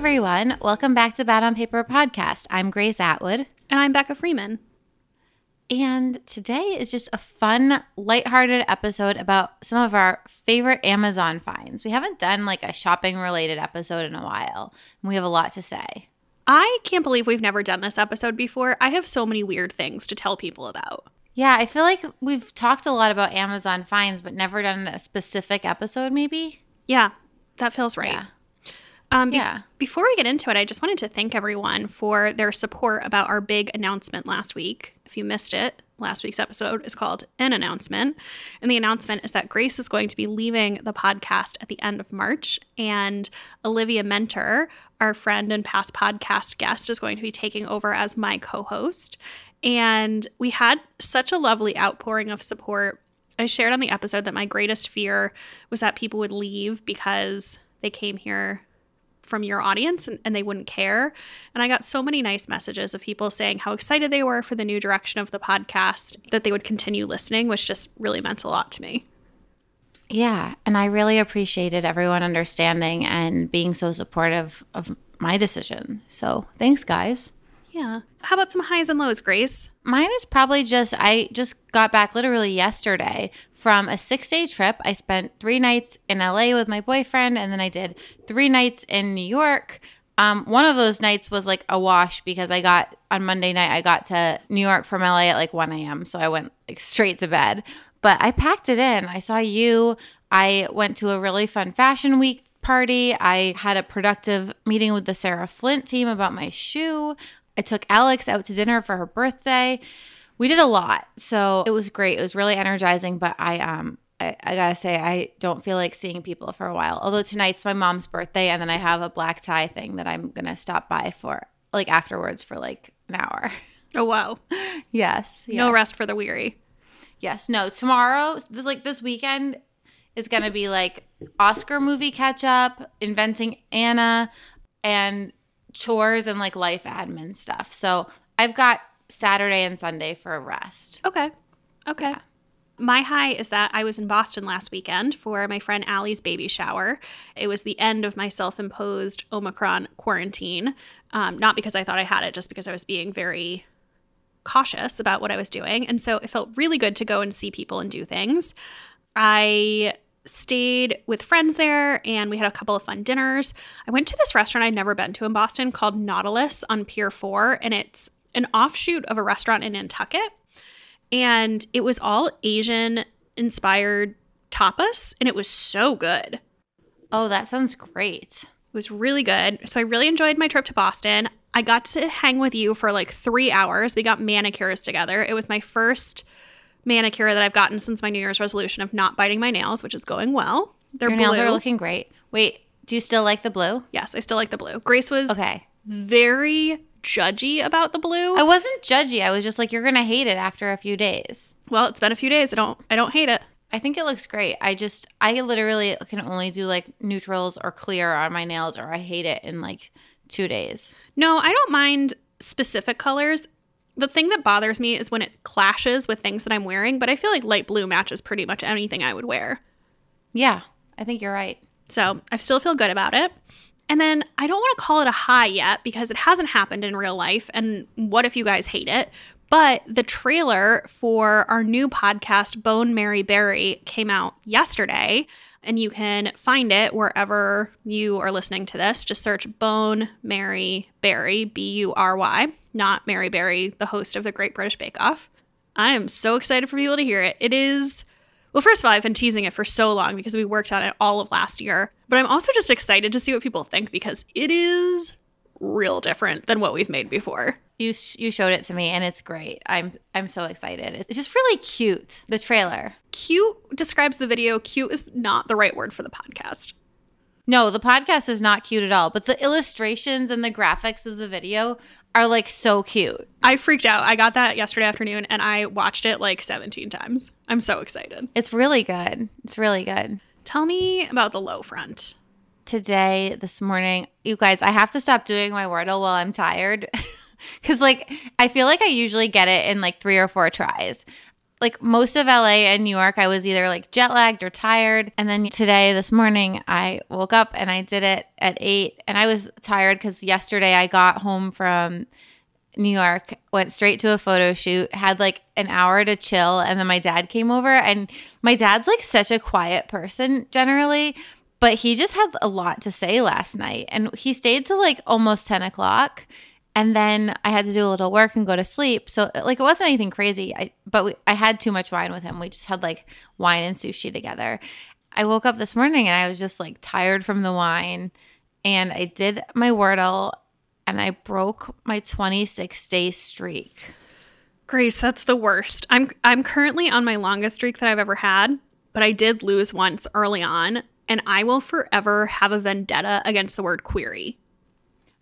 Everyone. Welcome back to Bad on Paper podcast. I'm Grace Atwood. And I'm Becca Freeman. And today is just a fun, lighthearted episode about some of our favorite Amazon finds. We haven't done like a shopping related episode in a while, and we have a lot to say. I can't believe we've never done this episode before. I have so many weird things to tell people about. Yeah, I feel like we've talked a lot about Amazon finds, but never done a specific episode, maybe. Yeah, that feels right. Yeah. Um, bef- Yeah. Before we get into it, I just wanted to thank everyone for their support about our big announcement last week. If you missed it, last week's episode is called An Announcement. And the announcement is that Grace is going to be leaving the podcast at the end of March. And Olivia Muenter, our friend and past podcast guest, is going to be taking over as my co host. And we had such a lovely outpouring of support. I shared on the episode that my greatest fear was that people would leave because they came here from your audience and, and they wouldn't care. And I got so many nice messages of people saying how excited they were for the new direction of the podcast, that they would continue listening, which just really meant a lot to me. Yeah. And I really appreciated everyone understanding and being so supportive of my decision. So thanks, guys. Yeah. How about some highs and lows, Grace? Mine is probably just I just got back literally yesterday from a six day trip. I spent three nights in LA with my boyfriend, and then I did three nights in New York. Um, one of those nights was like a wash because I got on Monday night, I got to New York from LA at like 1 a.m. So I went like straight to bed. But I packed it in. I saw you. I went to a really fun fashion week party. I had a productive meeting with the Sarah Flint team about my shoe. I took Alex out to dinner for her birthday. We did a lot. So it was great. It was really energizing, but I um I, I gotta say I don't feel like seeing people for a while. Although tonight's my mom's birthday and then I have a black tie thing that I'm gonna stop by for like afterwards for like an hour. Oh, wow. yes. No rest for the weary. Yes. No. Tomorrow, this- like this weekend, is going to be like Oscar movie catch up, inventing Anna, and chores and like life admin stuff. So I've got Saturday and Sunday for a rest. Okay. Okay. My high is that I was in Boston last weekend for my friend Allie's baby shower. It was the end of my self imposed Omicron quarantine. Um, not because I thought I had it, just because I was being very cautious about what I was doing. And so it felt really good to go and see people and do things. I stayed with friends there and we had a couple of fun dinners. I went to this restaurant I'd never been to in Boston called Nautilus on Pier 4, and it's an offshoot of a restaurant in Nantucket. And it was all Asian inspired tapas, and it was so good. Oh, that sounds great. It was really good. So I really enjoyed my trip to Boston. I got to hang with you for like three hours. We got manicures together. It was my first manicure that I've gotten since my New Year's resolution of not biting my nails, which is going well. They're Your nails blue. are looking great. Wait, do you still like the blue? yes, I still like the blue. Grace was Okay. very judgy about the blue. I wasn't judgy. I was just like, you're going to hate it after a few days. well, it's been a few days. I don't I don't hate it. I think it looks great. I just I literally can only do like neutrals or clear on my nails or I hate it in like 2 days. No, I don't mind specific colors. The thing that bothers me is when it clashes with things that I'm wearing, but I feel like light blue matches pretty much anything I would wear. Yeah, I think you're right. So I still feel good about it. And then I don't want to call it a high yet because it hasn't happened in real life. And what if you guys hate it? But the trailer for our new podcast, Bone Marry Bury, came out yesterday. And you can find it wherever you are listening to this. Just search Bone Marry Bury, B U R Y, not Mary Berry, the host of the Great British Bake Off. I am so excited for people to hear it. It is well, first of all, I've been teasing it for so long because we worked on it all of last year. But I'm also just excited to see what people think because it is real different than what we've made before. You sh- you showed it to me and it's great. I'm I'm so excited. It's just really cute. The trailer. Cute describes the video. Cute is not the right word for the podcast. No, the podcast is not cute at all, but the illustrations and the graphics of the video are like so cute. I freaked out. I got that yesterday afternoon and I watched it like 17 times. I'm so excited. It's really good. It's really good. Tell me about the low front. Today, this morning, you guys, I have to stop doing my Wordle while I'm tired. Cause like I feel like I usually get it in like three or four tries. Like most of LA and New York, I was either like jet lagged or tired. And then today, this morning, I woke up and I did it at eight. And I was tired because yesterday I got home from New York, went straight to a photo shoot, had like an hour to chill. And then my dad came over. And my dad's like such a quiet person generally, but he just had a lot to say last night. And he stayed till like almost 10 o'clock and then I had to do a little work and go to sleep. So like it wasn't anything crazy. I but we, I had too much wine with him. We just had like wine and sushi together. I woke up this morning and I was just like tired from the wine, and I did my Wordle, and I broke my 26 day streak. Grace, that's the worst. I'm I'm currently on my longest streak that I've ever had, but I did lose once early on, and I will forever have a vendetta against the word query.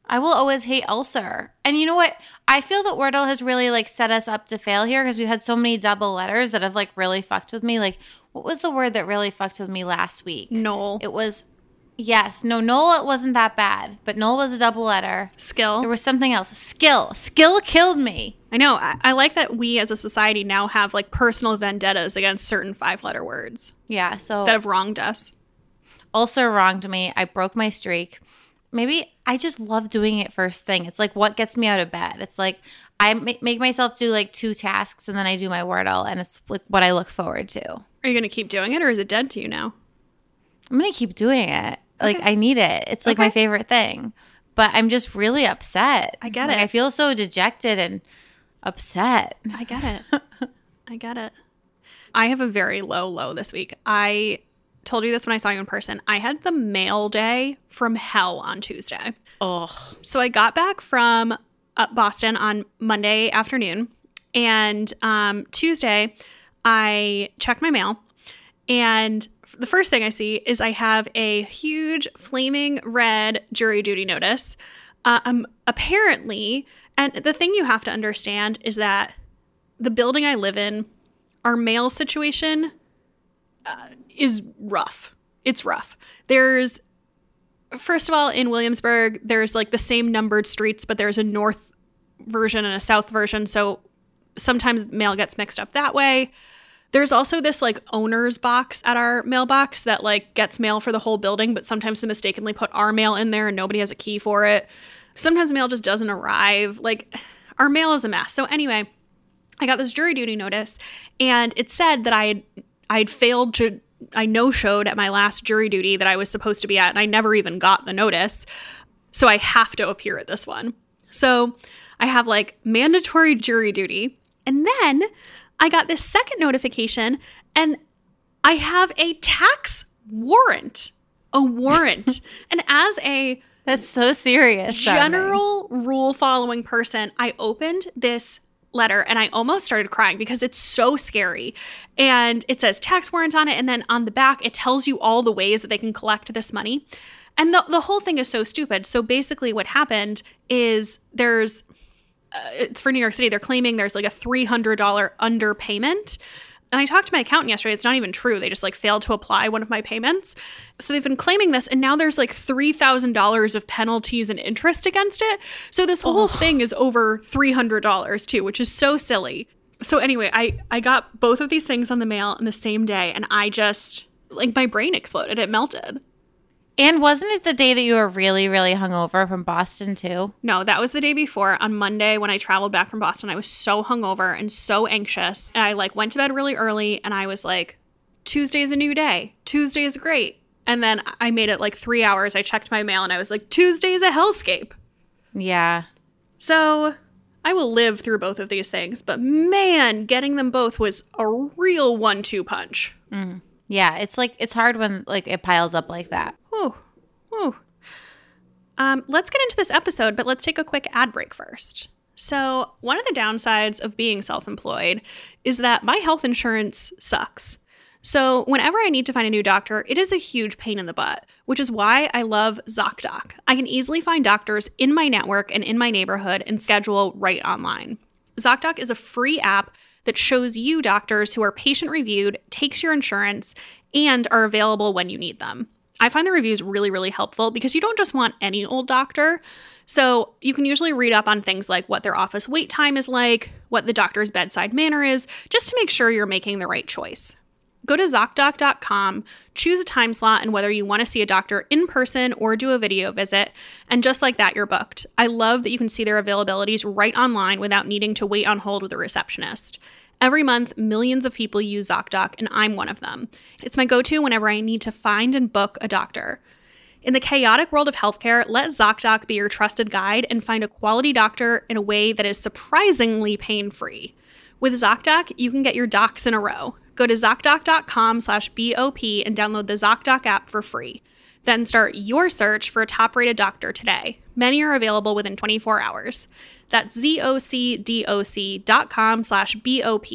I will always hate ulcer. And you know what? I feel that Wordle has really like set us up to fail here because we've had so many double letters that have like really fucked with me. Like, what was the word that really fucked with me last week? Knoll. It was yes, no, Knoll. It wasn't that bad, but Knoll was a double letter. Skill. There was something else. Skill. Skill killed me. I know. I, I like that we as a society now have like personal vendettas against certain five letter words Yeah. So that have wronged us. ulcer wronged me. I broke my streak. Maybe I just love doing it first thing. It's like what gets me out of bed. It's like I make myself do like two tasks and then I do my Wordle, and it's like what I look forward to. Are you going to keep doing it or is it dead to you now? I'm gonna keep doing it. Like I need it. It's like my favorite thing. But I'm just really upset. I get Like, it. I feel so dejected and upset. I get it. I get it. I have a very low low this week. I told you this when I saw you in person. I had the mail day from hell on Tuesday. Oh, So I got back from uh, Boston on Monday afternoon, and um, Tuesday I checked my mail, and the first thing I see is I have a huge flaming red jury duty notice. Uh, um, apparently, and the thing you have to understand is that the building I live in, our mail situation uh, is rough. It's rough. There's first of all, in Williamsburg, there's like the same numbered streets, but there's a north version and a south version. So sometimes mail gets mixed up that way. There's also this like owner's box at our mailbox that like gets mail for the whole building, but sometimes they mistakenly put our mail in there and nobody has a key for it. Sometimes mail just doesn't arrive. Like our mail is a mess. So anyway, I got this jury duty notice and it said that I had I had failed to I no showed at my last jury duty that I was supposed to be at and I never even got the notice. So I have to appear at this one. So I have like mandatory jury duty. And then I got this second notification and I have a tax warrant. A warrant. and as a that's so serious. general rule following person, I opened this letter and I almost started crying because it's so scary. And it says tax warrant on it. And then on the back, it tells you all the ways that they can collect this money. And the, the whole thing is so stupid. So basically, what happened is there's uh, it's for New York City. They're claiming there's like a $300 underpayment. And I talked to my accountant yesterday. It's not even true. They just like failed to apply one of my payments. So they've been claiming this, and now there's like $3,000 of penalties and interest against it. So this whole thing is over $300 too, which is so silly. So anyway, I, I got both of these things on the mail on the same day, and I just, like, my brain exploded. It melted. And wasn't it the day that you were really, really hungover from Boston too? No, that was the day before. On Monday, when I traveled back from Boston, I was so hungover and so anxious. And I like went to bed really early and I was like, Tuesday's a new day. Tuesday's great. And then I made it like three hours. I checked my mail and I was like, Tuesday's a hellscape. Yeah. So I will live through both of these things. But man, getting them both was a real one two punch. Mm. Yeah. It's like it's hard when like it piles up like that. Whew. Whew. Um, let's get into this episode, but let's take a quick ad break first. So, one of the downsides of being self employed is that my health insurance sucks. So, whenever I need to find a new doctor, it is a huge pain in the butt, which is why I love ZocDoc. I can easily find doctors in my network and in my neighborhood and schedule right online. ZocDoc is a free app that shows you doctors who are patient reviewed, takes your insurance, and are available when you need them. I find the reviews really, really helpful because you don't just want any old doctor. So you can usually read up on things like what their office wait time is like, what the doctor's bedside manner is, just to make sure you're making the right choice. Go to ZocDoc.com, choose a time slot and whether you want to see a doctor in person or do a video visit, and just like that, you're booked. I love that you can see their availabilities right online without needing to wait on hold with a receptionist. Every month, millions of people use ZocDoc, and I'm one of them. It's my go to whenever I need to find and book a doctor. In the chaotic world of healthcare, let ZocDoc be your trusted guide and find a quality doctor in a way that is surprisingly pain free. With ZocDoc, you can get your docs in a row. Go to ZocDoc.com slash BOP and download the ZocDoc app for free. Then start your search for a top rated doctor today. Many are available within 24 hours. That's zocdoc.com slash BOP.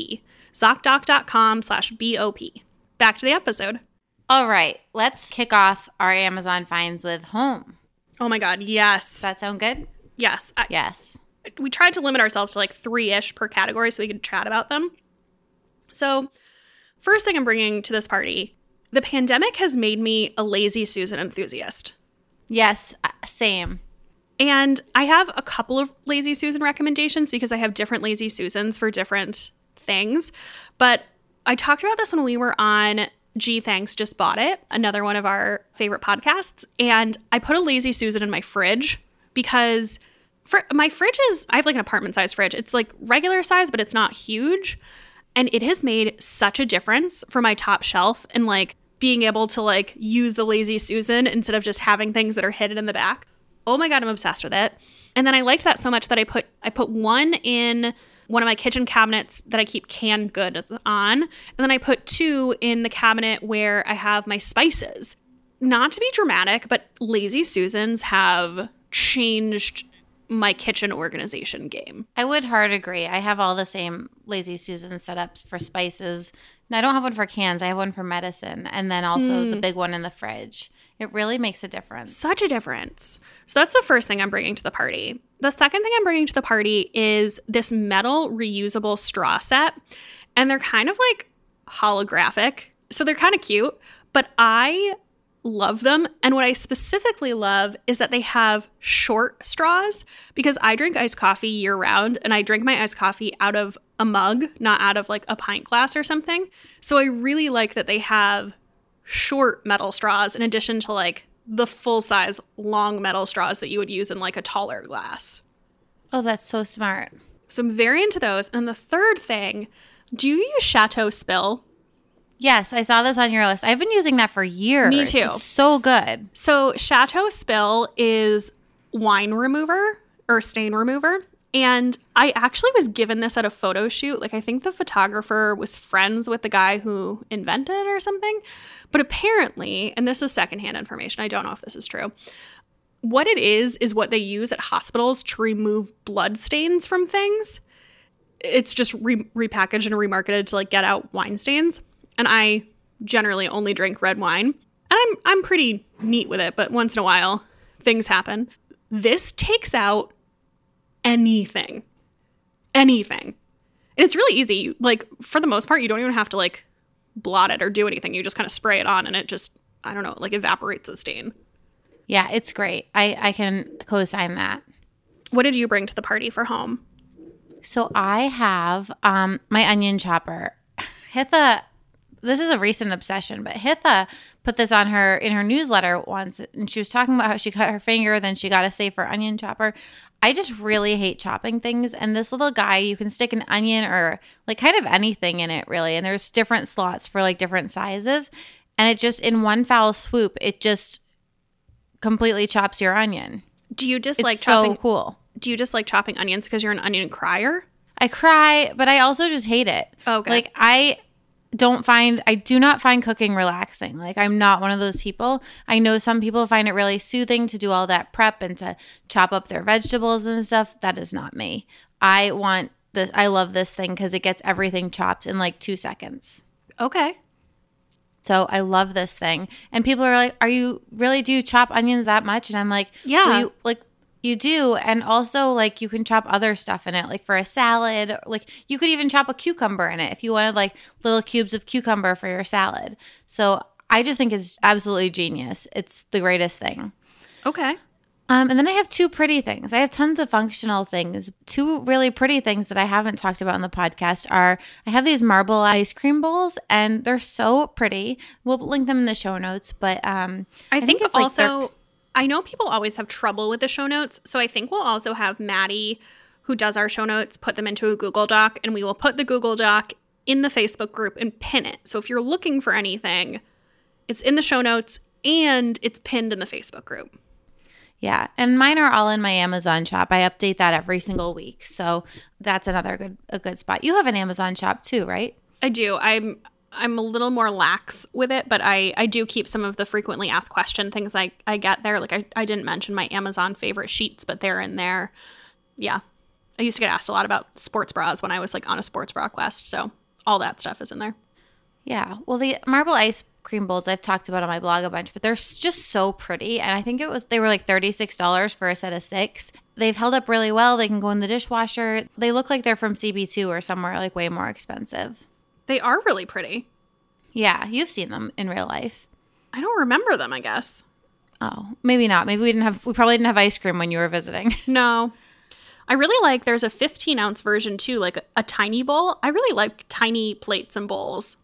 ZocDoc.com slash BOP. Back to the episode. All right, let's kick off our Amazon finds with home. Oh my God, yes. Does that sound good? Yes. I, Yes. we tried to limit ourselves to like three ish per category so we could chat about them. So, first thing I'm bringing to this party the pandemic has made me a lazy Susan enthusiast. Yes, uh, same. And I have a couple of Lazy Susan recommendations because I have different Lazy Susans for different things. But I talked about this when we were on Gee Thanks Just Bought It, another one of our favorite podcasts. And I put a Lazy Susan in my fridge because my fridge is, I have like an apartment size fridge. It's like regular size, but it's not huge. And it has made such a difference for my top shelf and like being able to like use the Lazy Susan instead of just having things that are hidden in the back oh my god i'm obsessed with it and then i liked that so much that i put i put one in one of my kitchen cabinets that i keep canned goods on and then i put two in the cabinet where i have my spices not to be dramatic but lazy susans have changed my kitchen organization game I would hard agree. I have all the same Lazy Susan setups for spices. And I don't have one for cans. I have one for medicine, and then also the mm. big one in the fridge. It really makes a difference. Such a difference. So that's the first thing I'm bringing to the party. The second thing I'm bringing to the party is this metal reusable straw set. And they're kind of like holographic. So they're kind of cute, but I love them. And what I specifically love is that they have short straws because I drink iced coffee year round and I drink my iced coffee out of a mug, not out of like a pint glass or something. So I really like that they have short metal straws in addition to like the full size long metal straws that you would use in like a taller glass. oh, that's so smart. So I'm very into those. And the third thing, do you use Chateau Spill? Yes, I saw this on your list. I've been using that for years. Me too. It's so good. So Chateau Spill is wine remover or stain remover. And I actually was given this at a photo shoot. Like, I think the photographer was friends with the guy who invented it or something. But apparently, and this is secondhand information, I don't know if this is true. What it is, is what they use at hospitals to remove blood stains from things. It's just re- repackaged and remarketed to like get out wine stains. And I generally only drink red wine. And I'm I'm pretty neat with it, but once in a while things happen. This takes out anything. Anything. And it's really easy. You- Like for the most part, you don't even have to like blot it or do anything. You just kind of spray it on and it just I don't know, like evaporates the stain. Yeah, it's great. I, I can co sign that. What did you bring to the party for home? So I have um, my onion chopper. Hitha, this is a recent obsession, but Hitha put this on her in her newsletter once, and she was talking about how she cut her finger, then she got a safer onion chopper. I just really hate chopping things, and this little guy, you can stick an onion or like kind of anything in it, really, and there's different slots for like different sizes, and it just in one foul swoop, it just completely chops your onion. Do you just It's like so chopping cool. do you just like chopping onions because you're an onion crier? I cry, but I also just hate it. Okay. Like I don't find I do not find cooking relaxing. Like I'm not one of those people. I know some people find it really soothing to do all that prep and to chop up their vegetables and stuff. That is not me. I want the I love this thing cuz it gets everything chopped in like 2 seconds. Okay. So I love this thing. And people are like, "Are you really do you chop onions that much?" And I'm like, Yeah. you, like you do, and also like you can chop other stuff in it, like for a salad. Like you could even chop a cucumber in it if you wanted like little cubes of cucumber for your salad. So I just think it's absolutely genius. It's the greatest thing. Okay. Um, and then I have two pretty things. I have tons of functional things. Two really pretty things that I haven't talked about in the podcast are I have these marble ice cream bowls, and they're so pretty. We'll link them in the show notes. But um, I, think, it's like they're- also, I know people always have trouble with the show notes. So I think we'll also have Maddie, who does our show notes, put them into a Google Doc, and we will put the Google Doc in the Facebook group and pin it. So if you're looking for anything, it's in the show notes and it's pinned in the Facebook group. Yeah, and mine are all in my Amazon shop. I update that every single week, so that's another good a good spot. You have an Amazon shop too, right? I do. I'm I'm a little more lax with it, but I I do keep some of the frequently asked question things I I get there. Like I I didn't mention my Amazon favorite sheets, but they're in there. Yeah. I used to get asked a lot about sports bras when I was like on a sports bra quest, so all that stuff is in there. Yeah. Well, the marble ice cream bowls I've talked about on my blog a bunch, but they're just so pretty. And I think it was they were like thirty six dollars for a set of six. They've held up really well. They can go in the dishwasher. They look like they're from CB two or somewhere like way more expensive. They are really pretty. Yeah, you've seen them in real life. I don't remember them, I guess. Oh, maybe not. Maybe we didn't have. We probably didn't have ice cream when you were visiting. No. I really like there's a 15 ounce version too, like a, a tiny bowl. I really like tiny plates and bowls.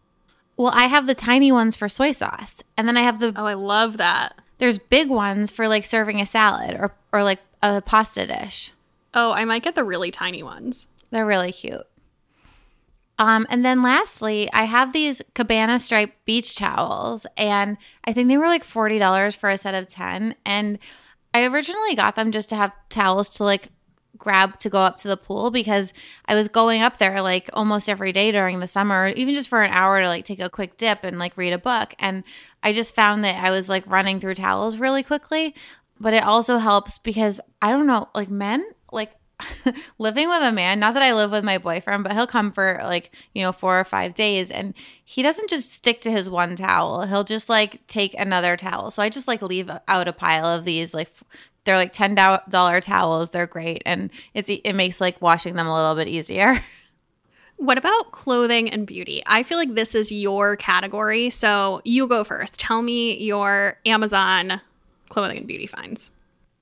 well, I have the tiny ones for soy sauce, and then I have the Oh, I love that. there's big ones for like serving a salad or or like a pasta dish. Oh, I might get the really tiny ones. They're really cute. Um, and then lastly, I have these Cabana striped beach towels, and I think they were like forty dollars for a set of ten. And I originally got them just to have towels to like grab to go up to the pool because I was going up there like almost every day during the summer, even just for an hour to like take a quick dip and like read a book. And I just found that I was like running through towels really quickly. But it also helps because I don't know, like men, like living with a man, not that I live with my boyfriend, but he'll come for like, you know, four or five days and he doesn't just stick to his one towel. He'll just like take another towel. So I just like leave out a pile of these like they're like $10 towels. They're great and it's it makes like washing them a little bit easier. What about clothing and beauty? I feel like this is your category. So you go first. Tell me your Amazon clothing and beauty finds.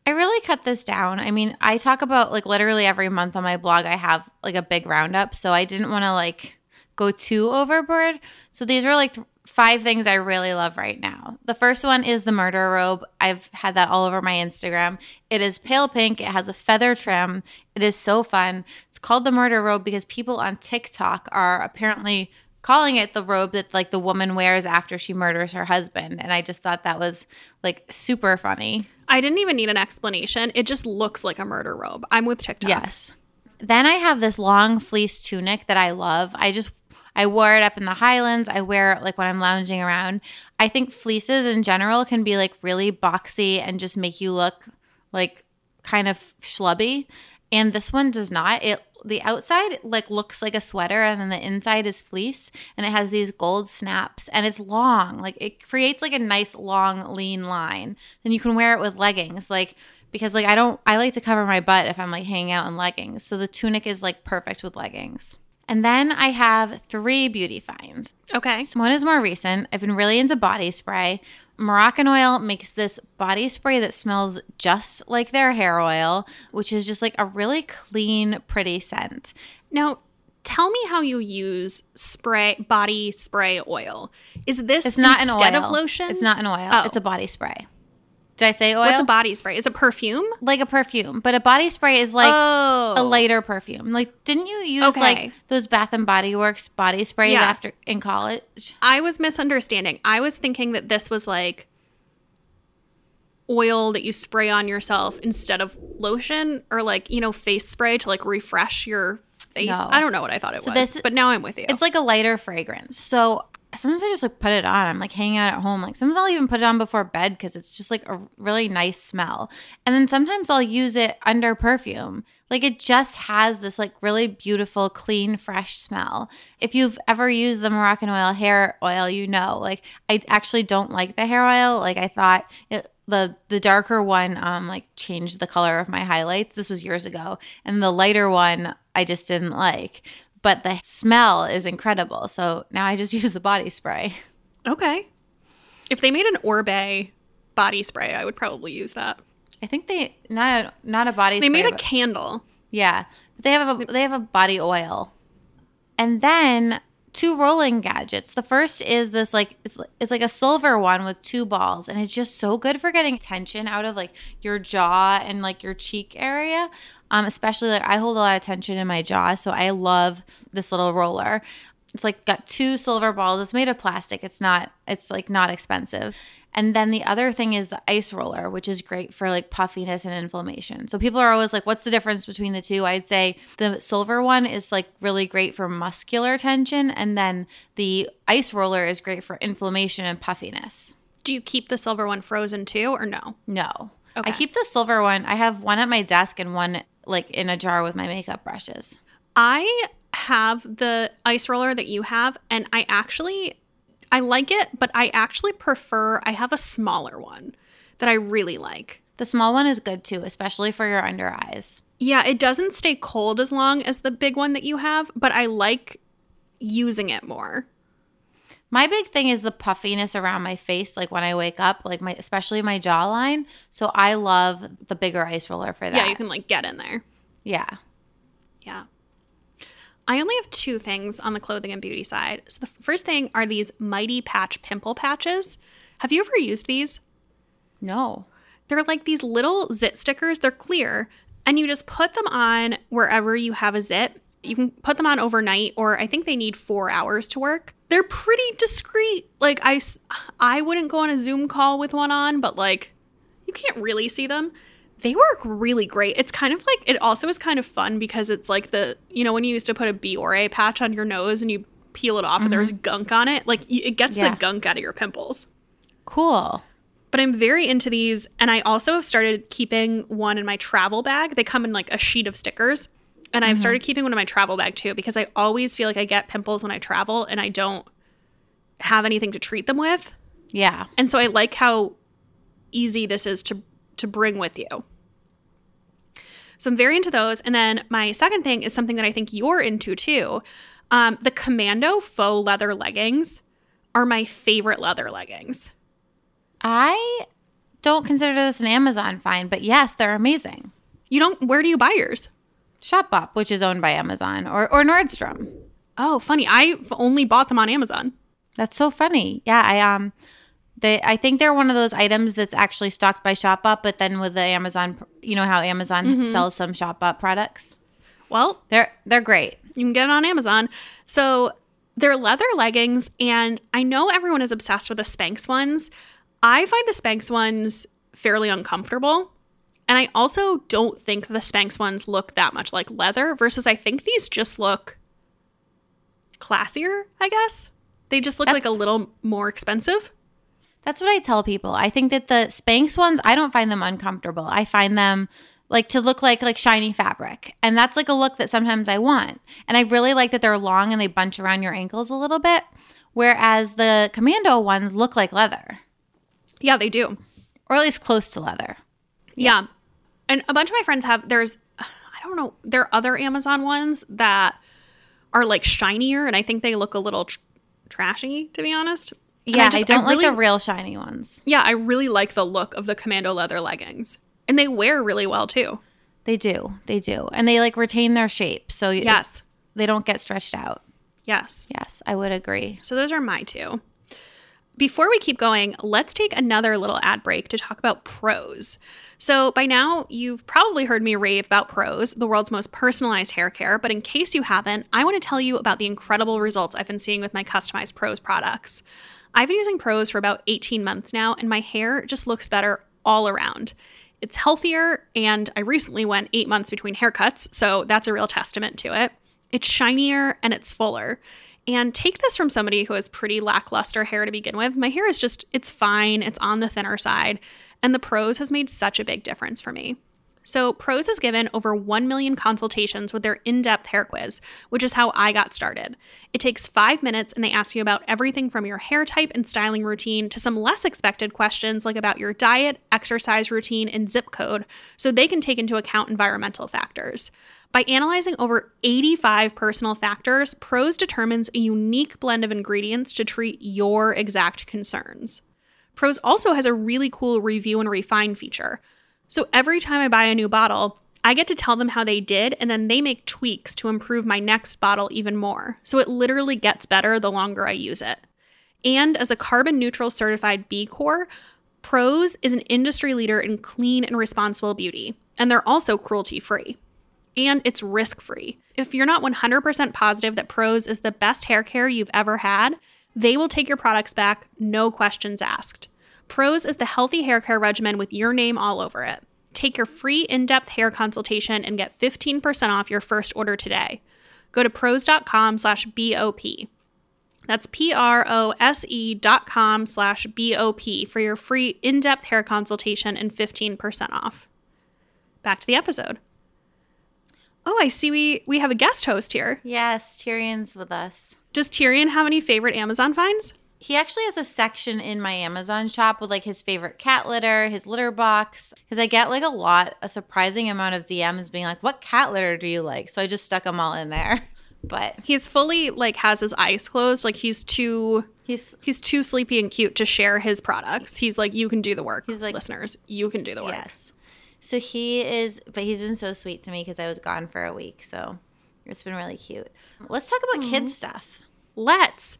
I really cut this down. I mean, I talk about like literally every month on my blog I have like a big roundup, so I didn't want to like go too overboard. So these are like th- five things I really love right now. The first one is the murder robe. I've had that all over my Instagram. It is pale pink, it has a feather trim. It is so fun. It's called the murder robe because people on TikTok are apparently calling it the robe that like the woman wears after she murders her husband and I just thought that was like super funny. I didn't even need an explanation. It just looks like a murder robe. I'm with TikTok. Yes. Then I have this long fleece tunic that I love. I just I wore it up in the Highlands. I wear it like when I'm lounging around. I think fleeces in general can be like really boxy and just make you look like kind of schlubby. And this one does not. It the outside like looks like a sweater and then the inside is fleece and it has these gold snaps and it's long. Like it creates like a nice long lean line. Then you can wear it with leggings. Like because like I don't I like to cover my butt if I'm like hanging out in leggings. So the tunic is like perfect with leggings. And then I have three beauty finds. Okay. So one is more recent. I've been really into body spray. Moroccan oil makes this body spray that smells just like their hair oil, which is just like a really clean, pretty scent. Now, tell me how you use spray body spray oil. Is this It's not an instead oil. of lotion? It's not an oil. Oh. It's a body spray. Did I say oil? What's a body spray? Is it perfume? like a perfume, but a body spray is like oh, a lighter perfume. Like, didn't you use Okay. like those Bath and Body Works body sprays Yeah. after in college? I was misunderstanding. I was thinking that this was like oil that you spray on yourself instead of lotion or like, you know, face spray to like refresh your face. No. I don't know what I thought it So was. this- but now I'm with you. It's like a lighter fragrance. So sometimes I just like put it on. I'm like hanging out at home. Like sometimes I'll even put it on before bed because it's just like a really nice smell. And then sometimes I'll use it under perfume. Like it just has this like really beautiful, clean, fresh smell. If you've ever used the Moroccan oil hair oil, you know. Like I actually don't like the hair oil. Like I thought it the the darker one um like changed the color of my highlights. This was years ago. And the lighter one I just didn't like but the smell is incredible. So now I just use the body spray. okay. If they made an Oribe body spray, I would probably use that. I think they not a, not a body. They spray, made a candle. Yeah, but they have a they have a body oil, and then two rolling gadgets. The first is this like it's it's like a silver one with two balls, and it's just so good for getting tension out of like your jaw and like your cheek area. Um, especially like I hold a lot of tension in my jaw, so I love this little roller. It's like got two silver balls. It's made of plastic. It's not. It's like not expensive. And then the other thing is the ice roller, which is great for like puffiness and inflammation. So people are always like, what's the difference between the two? I'd say the silver one is like really great for muscular tension. And then the ice roller is great for inflammation and puffiness. Do you keep the silver one frozen too, or no? No. Okay. I keep the silver one. I have one at my desk and one like in a jar with my makeup brushes. I have the ice roller that you have, and I actually I like it, but I actually prefer I have a smaller one that I really like. The small one is good too, especially for your under eyes. Yeah, it doesn't stay cold as long as the big one that you have, but I like using it more. My big thing is the puffiness around my face, like when I wake up, like my especially my jawline. So I love the bigger ice roller for that. Yeah, you can like get in there. Yeah. Yeah. I only have two things on the clothing and beauty side. So the first thing are these Mighty Patch pimple patches. Have you ever used these? No. They're like these little zit stickers. They're clear, and you just put them on wherever you have a zit. You can put them on overnight, or I think they need four hours to work. They're pretty discreet. Like I, I wouldn't go on a Zoom call with one on, but like you can't really see them. They work really great. It's kind of like it also is kind of fun because it's like the you know when you used to put a Biore patch on your nose and you peel it off and there's mm-hmm. gunk on it. Like it gets Yeah. the gunk out of your pimples Cool. but I'm very into these. And I also have started keeping one in my travel bag. They come in like a sheet of stickers. And I've started mm-hmm. keeping one in my travel bag too because I always feel like I get pimples when I travel and I don't have anything to treat them with. Yeah. And so I like how easy this is to to bring with you. So I'm very into those. And then my second thing is something that I think you're into too. Um, the Commando faux leather leggings are my favorite leather leggings. I don't consider this an Amazon find, but yes, they're amazing. You don't where do you buy yours? Shopbop, which is owned by Amazon, or or Nordstrom. Oh, funny. I've only bought them on Amazon. That's so funny. Yeah, I um they I think they're one of those items that's actually stocked by Shopbop, but then with the Amazon, you know how Amazon mm-hmm. sells some Shopbop products? Well, They're they're great. you can get it on Amazon. So they're leather leggings, and I know everyone is obsessed with the Spanx ones. I find the Spanx ones fairly uncomfortable. And I also don't think the Spanx ones look that much like leather, versus I think these just look classier, I guess. They just look That's- like a little more expensive. That's what I tell people. I think that the Spanx ones, I don't find them uncomfortable. I find them like to look like like shiny fabric. And that's like a look that sometimes I want. And I really like that they're long and they bunch around your ankles a little bit, whereas the commando ones look like leather, Yeah, they do. or at least close to leather. Yeah. And a bunch of my friends have there's I don't know, there are other Amazon ones that are like shinier and I think they look a little tr- trashy to be honest. Yeah, I, just- don't like really- the real shiny ones. Yeah, I really like the look of the commando leather leggings. And they wear really well too. They do. They do. And they like retain their shape. So Yes. they don't get stretched out. Yes. Yes, I would agree. So those are my two. Before we keep going, let's take another little ad break to talk about Prose. So, by now, you've probably heard me rave about Prose, the world's most personalized hair care. But in case you haven't, I want to tell you about the incredible results I've been seeing with my customized Prose products. I've been using Prose for about 18 months now, and my hair just looks better all around. It's healthier, and I recently went eight months between haircuts, so that's a real testament to it. It's shinier and it's fuller. And take this from somebody who has pretty lackluster hair to begin with. My hair is just, it's fine, it's on the thinner side. And the Prose has made such a big difference for me. So, Prose has given over 1 million consultations with their in depth hair quiz, which is how I got started. It takes five minutes and they ask you about everything from your hair type and styling routine to some less expected questions like about your diet, exercise routine, and zip code, so they can take into account environmental factors. By analyzing over 85 personal factors, Prose determines a unique blend of ingredients to treat your exact concerns. Prose also has a really cool review and refine feature. So every time I buy a new bottle, I get to tell them how they did, and then they make tweaks to improve my next bottle even more. So it literally gets better the longer I use it. And as a carbon neutral certified B Corp, Prose is an industry leader in clean and responsible beauty, and they're also cruelty free. And it's risk free. If you're not 100% positive that Prose is the best hair care you've ever had, they will take your products back, no questions asked. Prose is the healthy hair care regimen with your name all over it. Take your free in depth hair consultation and get 15% off your first order today. Go to prose.com slash BOP. That's P R O S E dot com slash B O P for your free in depth hair consultation and 15% off. Back to the episode. Oh, I see we, we have a guest host here. Yes, Tyrion's with us. Does Tyrion have any favorite Amazon finds? He actually has a section in my Amazon shop with like his favorite cat litter, his litter box. Because I get like a lot, a surprising amount of DMs being like, "What cat litter do you like?" So I just stuck them all in there. But He's fully like has his eyes closed, like he's too he's he's too sleepy and cute to share his products. He's like, you can do the work. He's like- listeners, you can do the work. yes. So he is, but he's been so sweet to me because I was gone for a week. So it's been really cute. Let's talk about kid stuff. Let's.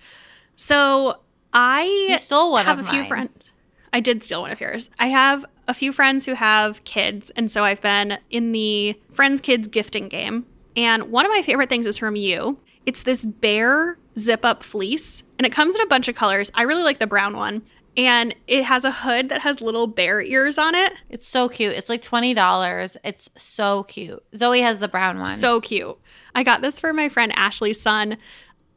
So I You stole one have of a few friends. I did steal one of yours. I have a few friends who have kids, and so I've been in the friends kids gifting game. And one of my favorite things is from you. It's this bear zip up fleece, and it comes in a bunch of colors. I really like the brown one. And it has a hood that has little bear ears on it. It's so cute. It's like twenty dollars. It's so cute. Zoe has the brown one. So cute. I got this for my friend Ashley's son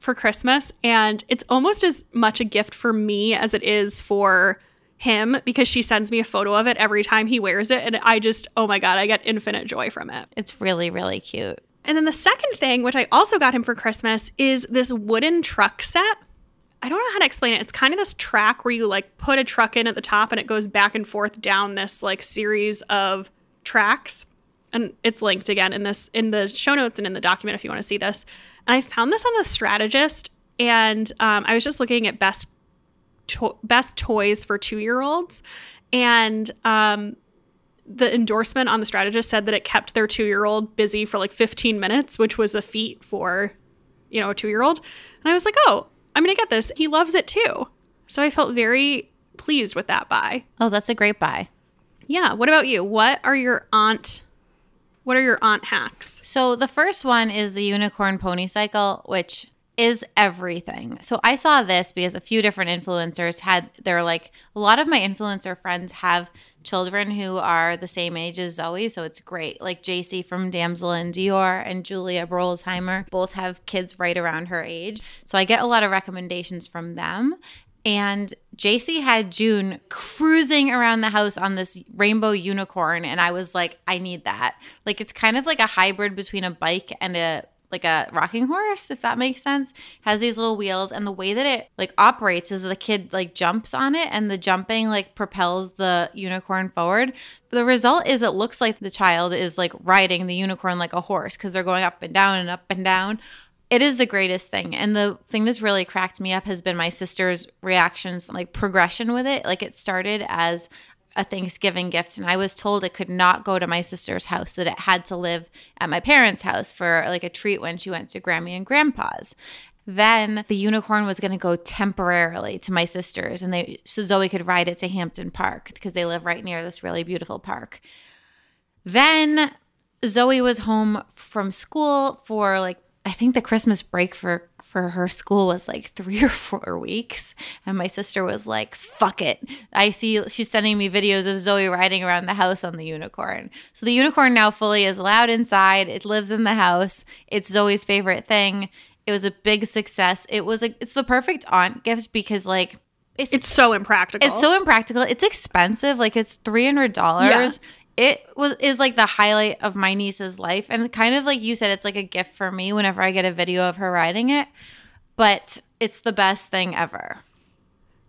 for Christmas, and it's almost as much a gift for me as it is for him because she sends me a photo of it every time he wears it. And I just, oh my God, I get infinite joy from it. it's really really cute. And then the second thing, which I also got him for Christmas, is this wooden truck set. I don't know how to explain it. It's kind of this track where you like put a truck in at the top and it goes back and forth down this like series of tracks. And it's linked again in this in the show notes and in the document if you want to see this. And I found this on the strategist and um, I was just looking at best to- best toys for two year olds. And um, the endorsement on the strategist said that it kept their two year old busy for like 15 minutes, which was a feat for, you know, a two year old. And I was like, oh, I'm to get this. He loves it too. So I felt very pleased with that buy. Oh, that's a great buy. Yeah. What about you? What are your aunt? What are your aunt hacks? So the first one is the unicorn pony cycle, which is everything. So I saw this because a few different influencers had they're like a lot of my influencer friends have children who are the same age as Zoe, so it's great. Like Jacey from Damsel in Dior and Julia Berolzheimer both have kids right around her age. So I get a lot of recommendations from them. And Jacey had June cruising around the house on this rainbow unicorn. And I was like, I need that. Like, it's kind of like a hybrid between a bike and a like a rocking horse, if that makes sense. Has these little wheels, and the way that it like operates is the kid like jumps on it, and the jumping like propels the unicorn forward. The result is it looks like the child is like riding the unicorn like a horse because they're going up and down and up and down. It is the greatest thing. And the thing that's really cracked me up has been my sister's reactions, like progression with it. Like it started as a Thanksgiving gift, and I was told it could not go to my sister's house, that it had to live at my parents' house for like a treat when she went to Grammy and Grandpa's. Then the unicorn was going to go temporarily to my sister's, and they so Zoe could ride it to Hampton Park because they live right near this really beautiful park. Then Zoe was home from school for like I think the Christmas break for for her school was like 3 or 4 weeks and my sister was like fuck it. I see she's sending me videos of Zoe riding around the house on the unicorn. So the unicorn now fully is allowed inside. It lives in the house. It's Zoe's favorite thing. It was a big success. It was a it's the perfect aunt gift because like it's It's so impractical. it's so impractical. It's expensive. Like it's three hundred dollars. It was is like the highlight of my niece's life, and kind of like you said, it's like a gift for me whenever I get a video of her riding it. But it's the best thing ever.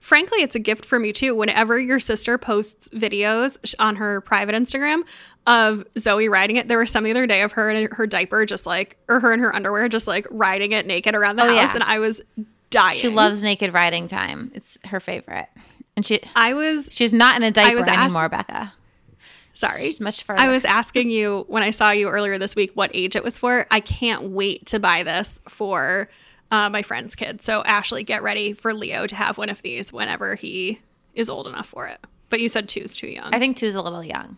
Frankly, it's a gift for me too. Whenever your sister posts videos on her private Instagram of Zoe riding it, there was some the other day of her in her diaper, just like, or her in her underwear, just like riding it naked around the Oh, house, yeah. and I was dying. She loves naked riding time. It's her favorite. And she I was she's not in a diaper was asked- anymore, Becca. Sorry. She's much further. I was asking you when I saw you earlier this week what age it was for. I can't wait to buy this for uh, my friend's kid. So Ashley, get ready for Leo to have one of these whenever he is old enough for it. But you said two's too young. I think two's a little young.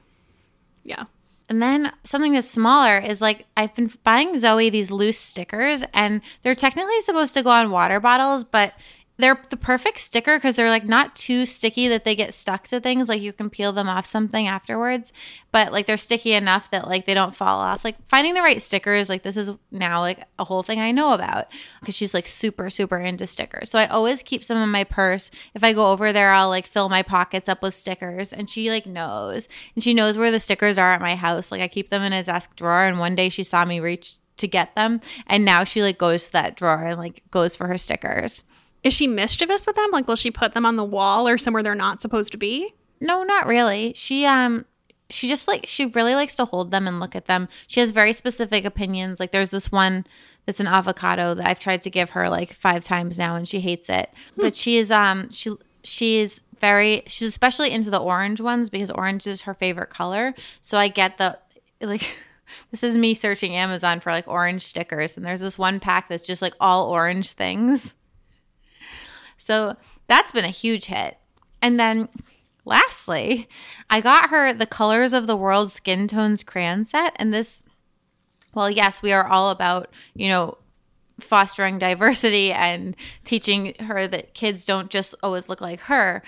yeah. And then something that's smaller is like I've been buying Zoe these loose stickers, and they're technically supposed to go on water bottles, but they're the perfect sticker because they're like not too sticky that they get stuck to things. Like you can peel them off something afterwards, but like they're sticky enough that like they don't fall off. Like finding the right stickers, like this is now like a whole thing I know about because she's like super, super into stickers. So I always keep some in my purse. If I go over there, I'll like fill my pockets up with stickers and she like knows and she knows where the stickers are at my house. Like I keep them in a desk drawer and one day she saw me reach to get them and now she like goes to that drawer and like goes for her stickers. Is she mischievous with them? Like, will she put them on the wall or somewhere they're not supposed to be? No, not really. She um she just like she really likes to hold them and look at them. She has very specific opinions. Like there's this one that's an avocado that I've tried to give her like 5 times now and she hates it. But she is um she she's very she's especially into the orange ones because orange is her favorite color. So I get the like this is me searching Amazon for like orange stickers and there's this one pack that's just like all orange things. So that's been a huge hit. And then lastly, I got her the Colors of the World Skin Tones crayon set. And this, well, yes, we are all about, you know, fostering diversity and teaching her that kids don't just always look like her.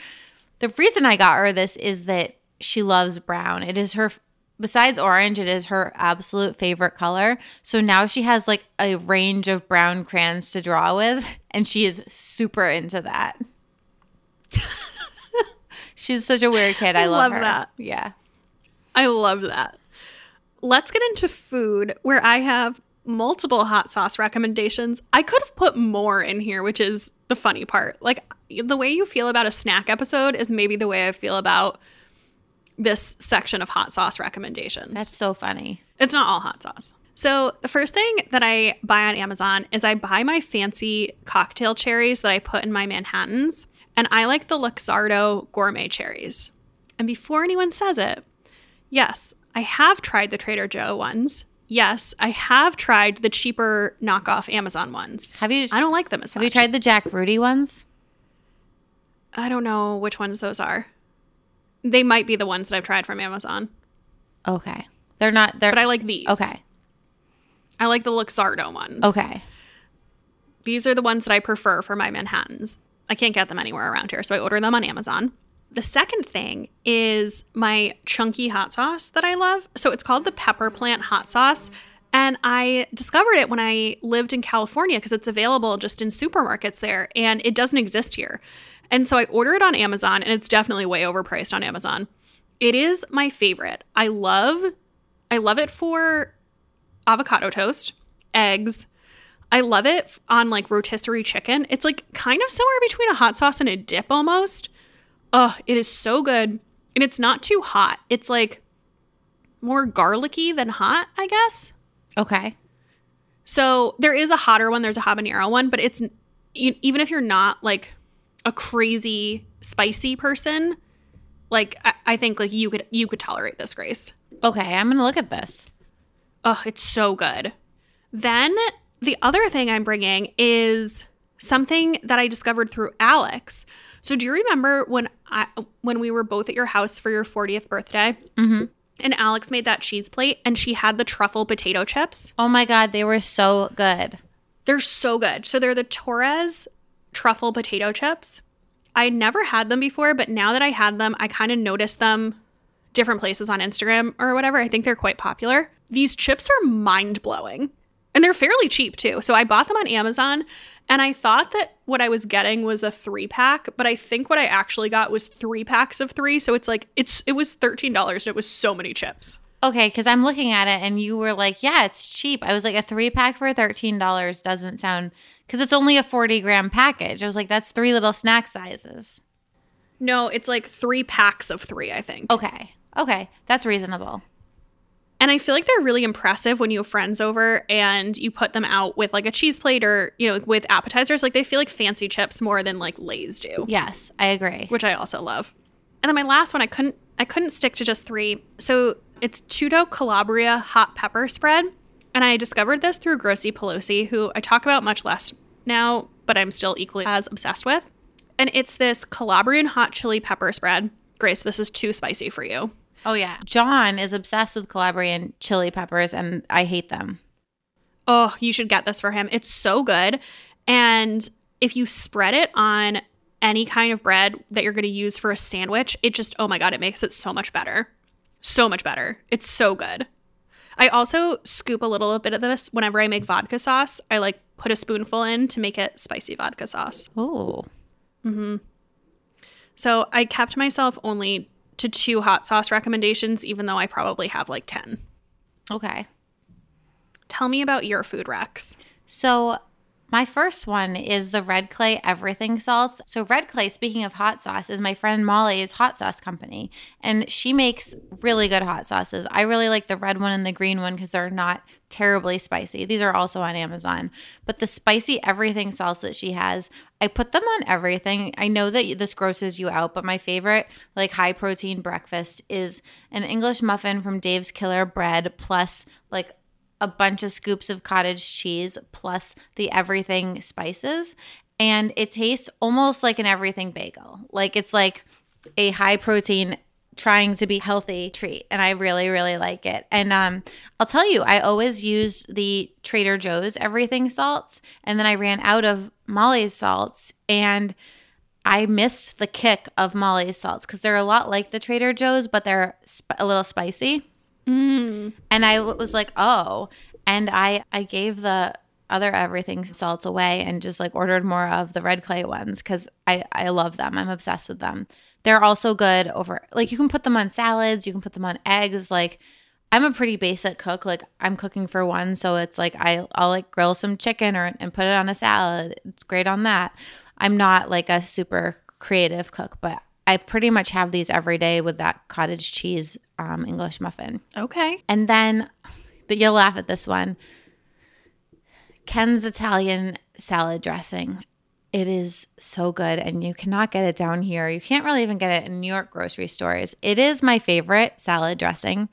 The reason I got her this is that she loves brown. It is her besides orange, it is her absolute favorite color. So now she has like a range of brown crayons to draw with, and she is super into that. She's such a weird kid. I, I love, love her. that. Yeah. I love that. Let's get into food where I have multiple hot sauce recommendations. I could have put more in here, which is the funny part. Like the way you feel about a snack episode is maybe the way I feel about this section of hot sauce recommendations. That's so funny. It's not all hot sauce. So, the first thing that I buy on Amazon is I buy my fancy cocktail cherries that I put in my Manhattans, and I like the Luxardo gourmet cherries. And before anyone says it, yes, I have tried the Trader Joe ones. Yes, I have tried the cheaper knockoff Amazon ones. Have you I don't like them as have much. Have you tried the Jack Rudy ones? I don't know which ones those are. They might be the ones that I've tried from Amazon, Okay. They're not they're but I like these. Okay. I like the Luxardo ones. Okay. These are the ones that I prefer for my Manhattans. I can't get them anywhere around here, so I order them on Amazon. The second thing is my chunky hot sauce that I love. So it's called the Pepper Plant Hot Sauce. And I discovered it when I lived in California because it's available just in supermarkets there and it doesn't exist here. And so I order it on Amazon and it's definitely way overpriced on Amazon. It is my favorite. I love I love it for avocado toast, eggs, I love it on like rotisserie chicken. It's like kind of somewhere between a hot sauce and a dip almost. Oh, it is so good. And it's not too hot. It's like more garlicky than hot, I guess. Okay. So there is a hotter one, there's a habanero one, but it's even if you're not like a crazy spicy person, like I, I think like you could you could tolerate this, Grace. Okay, I'm to look at this. Oh, it's so good. Then the other thing I'm bringing is something that I discovered through Alex. So do you remember when I when we were both at your house for your 40th birthday? Mm-hmm. And Alex made that cheese plate, and she had the truffle potato chips. Oh my god, they were so good. They're so good. So they're the Torres truffle potato chips. I never had them before, but now that I had them, I kind of noticed them different places on Instagram or whatever. I think they're quite popular. These chips are mind blowing and they're fairly cheap too. So I bought them on Amazon and I thought that what I was getting was a three pack, but I think what I actually got was three packs of three. So it's like, it's, it was $13 and it was so many chips. Okay, because I'm looking at it and you were like, yeah, it's cheap. I was like, a three pack for $13 doesn't sound, because it's only a 40 gram package. I was like, that's three little snack sizes. No, it's like three packs of three, I think. Okay, okay, that's reasonable. And I feel like they're really impressive when you have friends over and you put them out with like a cheese plate or, you know, with appetizers. Like they feel like fancy chips more than like Lay's do. Yes, I agree. Which I also love. And then my last one, I couldn't I couldn't stick to just three. So it's Tutto Calabria hot pepper spread. And I discovered this through Grossy Pelosi, who I talk about much less now, but I'm still equally as obsessed with. And it's this Calabrian hot chili pepper spread. Grace, this is too spicy for you. Oh yeah. John is obsessed with Calabrian chili peppers and I hate them. Oh, you should get this for him. It's so good. And if you spread it on any kind of bread that you're going to use for a sandwich, it just, oh my God, it makes it so much better. So much better. It's so good. I also scoop a little bit of this whenever I make vodka sauce. I like put a spoonful in to make it spicy vodka sauce. Oh. Mm-hmm. So I kept myself only to two hot sauce recommendations, even though I probably have like 10. Okay. Tell me about your food recs. So my first one is the Red Clay Everything Salts. So, Red Clay, speaking of hot sauce, is my friend Molly's hot sauce company. And she makes really good hot sauces. I really like the red one and the green one because they're not terribly spicy. These are also on Amazon. But the spicy everything salts that she has, I put them on everything. I know that this grosses you out, but my favorite, like high protein breakfast, is an English muffin from Dave's Killer Bread plus like a bunch of scoops of cottage cheese plus the everything spices. And it tastes almost like an everything bagel. Like it's like a high protein trying to be healthy treat and I really really like it. And um I'll tell you I always use the Trader Joe's everything salts and then I ran out of Molly's salts and I missed the kick of Molly's salts cuz they're a lot like the Trader Joe's but they're sp- a little spicy. Mm. And I was like, "Oh." And I I gave the other everything salts away and just like ordered more of the red clay ones cuz I I love them. I'm obsessed with them. They're also good over like you can put them on salads, you can put them on eggs like I'm a pretty basic cook. Like I'm cooking for one, so it's like I I'll like grill some chicken or and put it on a salad. It's great on that. I'm not like a super creative cook, but I pretty much have these every day with that cottage cheese um, English muffin. Okay. And then you'll laugh at this one. Ken's Italian salad dressing. It is so good, and you cannot get it down here. You can't really even get it in New York grocery stores. It is my favorite salad dressing.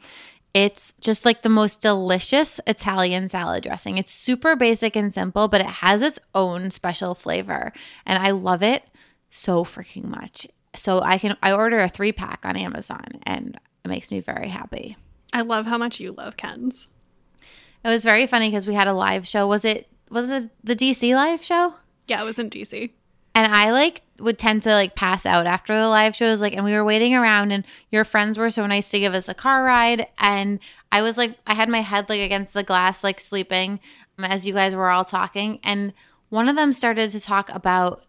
It's just like the most delicious Italian salad dressing. It's super basic and simple, but it has its own special flavor. And I love it so freaking much. So I can I order a 3 pack on Amazon and it makes me very happy. I love how much you love Ken's. It was very funny because we had a live show. Was it was it the DC live show? Yeah, it was in DC. And I like would tend to like pass out after the live shows like and we were waiting around and your friends were so nice to give us a car ride and I was like I had my head like against the glass like sleeping as you guys were all talking and one of them started to talk about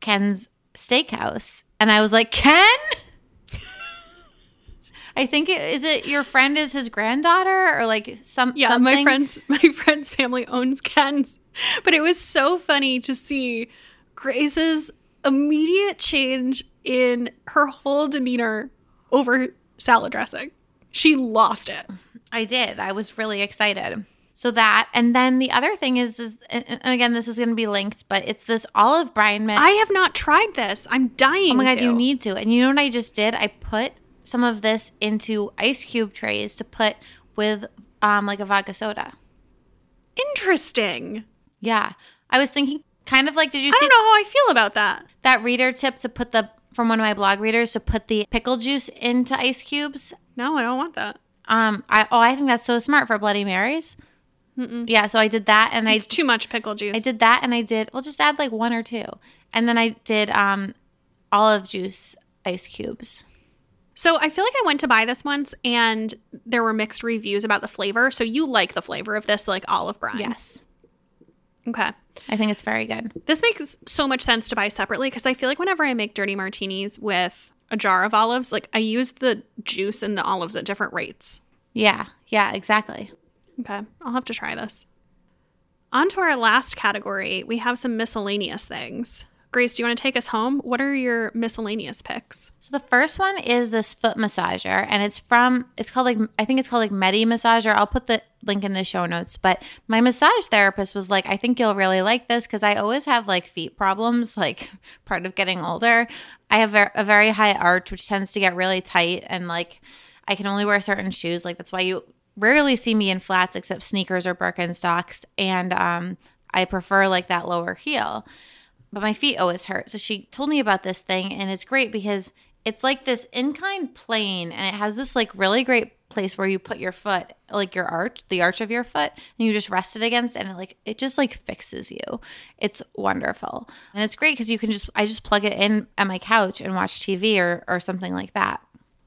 Ken's steakhouse and I was like Ken I think it is it your friend is his granddaughter or like some Yeah, something. my friends my friend's family owns Ken's. But it was so funny to see Grace's immediate change in her whole demeanor over salad dressing. She lost it. I did. I was really excited. So that, and then the other thing is, is and again, this is going to be linked, but it's this olive brine mix. I have not tried this. I'm dying. Oh my god, to. you need to. And you know what I just did? I put some of this into ice cube trays to put with um like a vodka soda. Interesting. Yeah, I was thinking kind of like, did you I see don't know how I feel about that. that reader tip to put the from one of my blog readers to put the pickle juice into ice cubes? No, I don't want that. Um, I oh, I think that's so smart for Bloody Marys. Yeah, so I did that, and I It's too much pickle juice. I did that and I did well just add like one or two. And then I did um olive juice ice cubes. So I feel like I went to buy this once and there were mixed reviews about the flavor. So you like the flavor of this like olive brine. Yes. Okay. I think it's very good. This makes so much sense to buy separately because I feel like whenever I make dirty martinis with a jar of olives, like I use the juice and the olives at different rates. Yeah. Yeah, exactly. Okay. I'll have to try this. On to our last category. We have some miscellaneous things. Grace, do you want to take us home? What are your miscellaneous picks? So the first one is this foot massager, and it's from it's called like I think it's called like Medi Massager. I'll put the link in the show notes. But my massage therapist was like, I think you'll really like this because I always have like feet problems, like part of getting older. I have a very high arch, which tends to get really tight, and like I can only wear certain shoes. Like that's why you rarely see me in flats except sneakers or Birkenstocks, and um, I prefer like that lower heel but my feet always hurt. So she told me about this thing, and it's great because it's like this inclined plane, and it has this like really great place where you put your foot, like your arch, the arch of your foot, and you just rest it against, and it like it just like fixes you. It's wonderful, and it's great because you can just I just plug it in at my couch and watch TV or or something like that.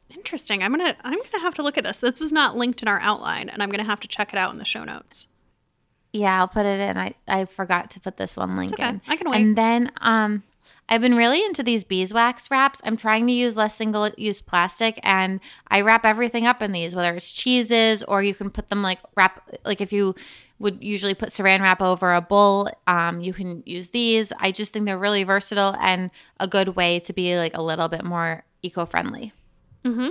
Interesting. I'm gonna I'm gonna have to look at this. This is not linked in our outline, and I'm gonna have to check it out in the show notes. Yeah, I'll put it in. I, I forgot to put this one link okay. in. I can wait. And then um I've been really into these beeswax wraps. I'm trying to use less single use plastic and I wrap everything up in these, whether it's cheeses or you can put them like wrap like if you would usually put saran wrap over a bowl, um, you can use these. I just think they're really versatile and a good way to be like a little bit more eco-friendly. Mm-hmm.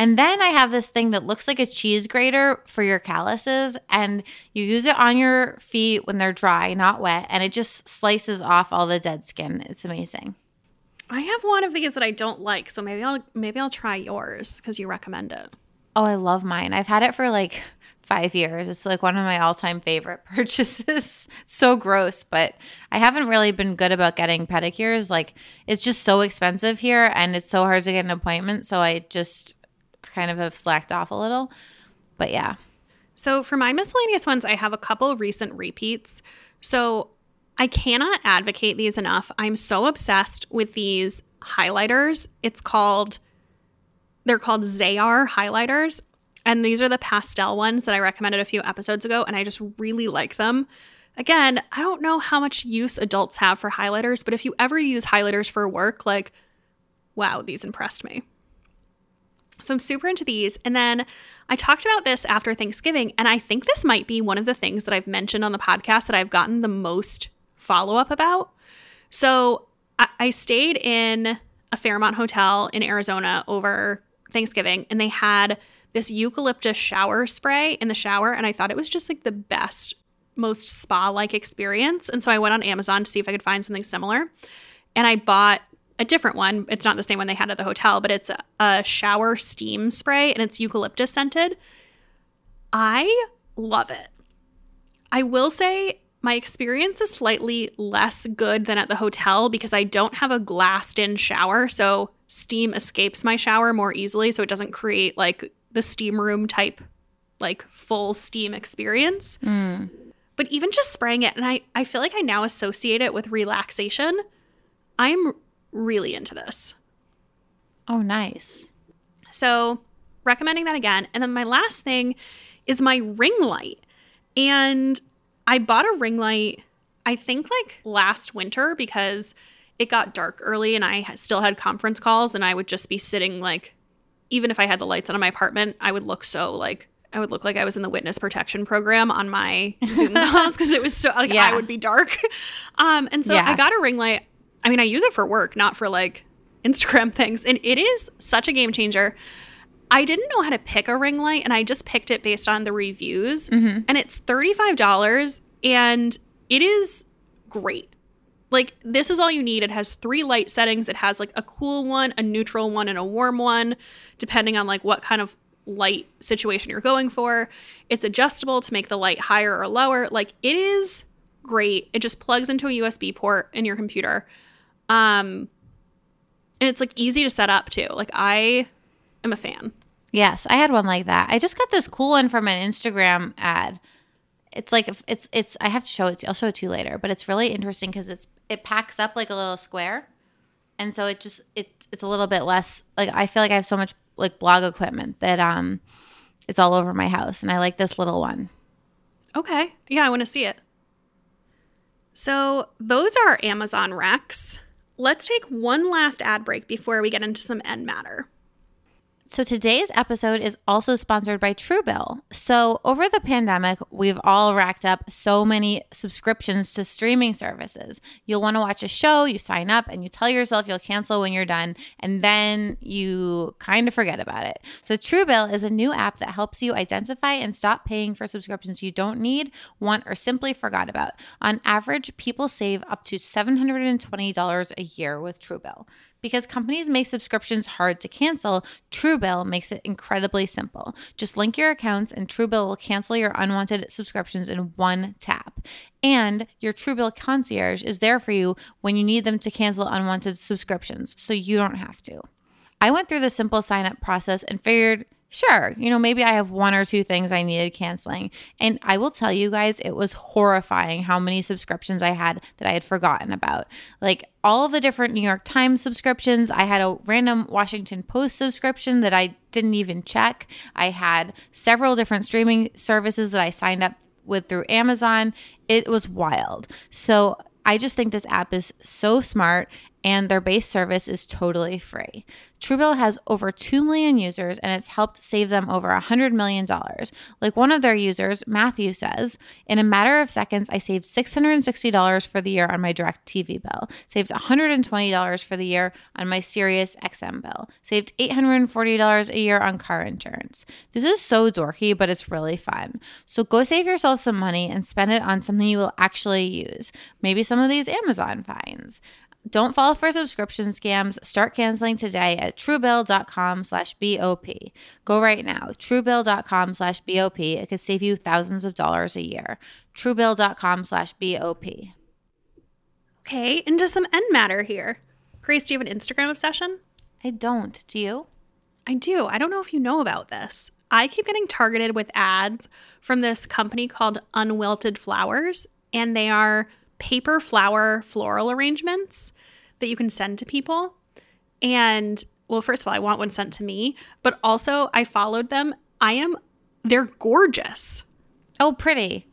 And then I have this thing that looks like a cheese grater for your calluses, and you use it on your feet when they're dry, not wet, and it just slices off all the dead skin. It's amazing. I have one of these that I don't like, so maybe I'll maybe I'll try yours because you recommend it. Oh, I love mine. I've had it for like five years. It's like one of my all time favorite purchases. so gross, but I haven't really been good about getting pedicures. Like, it's just so expensive here and it's so hard to get an appointment. So I just kind of have slacked off a little. But yeah. So for my miscellaneous ones, I have a couple recent repeats. So I cannot advocate these enough. I'm so obsessed with these highlighters. It's called, they're called Zayar highlighters. And these are the pastel ones that I recommended a few episodes ago. And I just really like them. Again, I don't know how much use adults have for highlighters, but if you ever use highlighters for work, like, wow, these impressed me. So I'm super into these. And then I talked about this after Thanksgiving, and I think this might be one of the things that I've mentioned on the podcast that I've gotten the most follow up about. So I, I stayed in a Fairmont hotel in Arizona over Thanksgiving, and they had this eucalyptus shower spray in the shower, and I thought it was just like the best, most spa like experience. And so I went on Amazon to see if I could find something similar. And I bought a different one. It's not the same one they had at the hotel, but it's a, a shower steam spray and it's eucalyptus scented. I love it. I will say my experience is slightly less good than at the hotel because I don't have a glassed in shower. So steam escapes my shower more easily. So it doesn't create like the steam room type, like full steam experience. Mm. But even just spraying it, and I, I feel like I now associate it with relaxation. I'm really into this. Oh, nice. So, recommending that again. And then my last thing is my ring light. And I bought a ring light, I think like last winter because it got dark early and I still had conference calls and I would just be sitting like, even if I had the lights on in my apartment, I would look so like, I would look like I was in the witness protection program on my Zoom calls because it was so like yeah. I would be dark. Um, and so yeah. I got a ring light. I mean, I use it for work, not for like Instagram things. And it is such a game changer. I didn't know how to pick a ring light and I just picked it based on the reviews. Mm-hmm. And it's $35 and it is great. Like, this is all you need. It has three light settings. It has like a cool one, a neutral one, and a warm one, depending on like what kind of light situation you're going for. It's adjustable to make the light higher or lower. Like, it is great. It just plugs into a USB port in your computer. Um, and it's like easy to set up too. Like I am a fan. Yes, I had one like that. I just got this cool one from an Instagram ad. It's like it's it's. I have to show it. To, I'll show it to you later. But it's really interesting because it's it packs up like a little square, and so it just it it's a little bit less. Like I feel like I have so much like blog equipment that um, it's all over my house, and I like this little one. Okay, yeah, I want to see it. So those are our Amazon racks. let's take one last ad break before we get into some end matter. So today's episode is also sponsored by Truebill. So over the pandemic, we've all racked up so many subscriptions to streaming services. You'll want to watch a show, you sign up and you tell yourself you'll cancel when you're done, and then you kind of forget about it. So Truebill is a new app that helps you identify and stop paying for subscriptions you don't need, want, or simply forgot about. On average, people save up to $720 a year with Truebill. Because companies make subscriptions hard to cancel, Truebill makes it incredibly simple. Just link your accounts, and Truebill will cancel your unwanted subscriptions in one tap. And your Truebill concierge is there for you when you need them to cancel unwanted subscriptions, so you don't have to. I went through the simple sign up process and figured Sure, you know, maybe I have one or two things I needed canceling. And I will tell you guys, it was horrifying how many subscriptions I had that I had forgotten about. Like all of the different New York Times subscriptions. I had a random Washington Post subscription that I didn't even check. I had several different streaming services that I signed up with through Amazon. It was wild. So I just think this app is so smart and their base service is totally free. Truebill has over 2 million users and it's helped save them over $100 million. Like one of their users, Matthew says, in a matter of seconds, I saved $660 for the year on my direct TV bill, saved $120 for the year on my Sirius XM bill, saved $840 a year on car insurance. This is so dorky, but it's really fun. So go save yourself some money and spend it on something you will actually use. Maybe some of these Amazon finds. Don't fall for subscription scams. Start canceling today at truebill.com slash BOP. Go right now. Truebill.com slash BOP. It could save you thousands of dollars a year. Truebill.com slash BOP. Okay, into some end matter here. Grace, do you have an Instagram obsession? I don't. Do you? I do. I don't know if you know about this. I keep getting targeted with ads from this company called Unwilted Flowers, and they are paper flower floral arrangements that you can send to people. And well, first of all, I want one sent to me, but also I followed them. I am, they're gorgeous. Oh, pretty.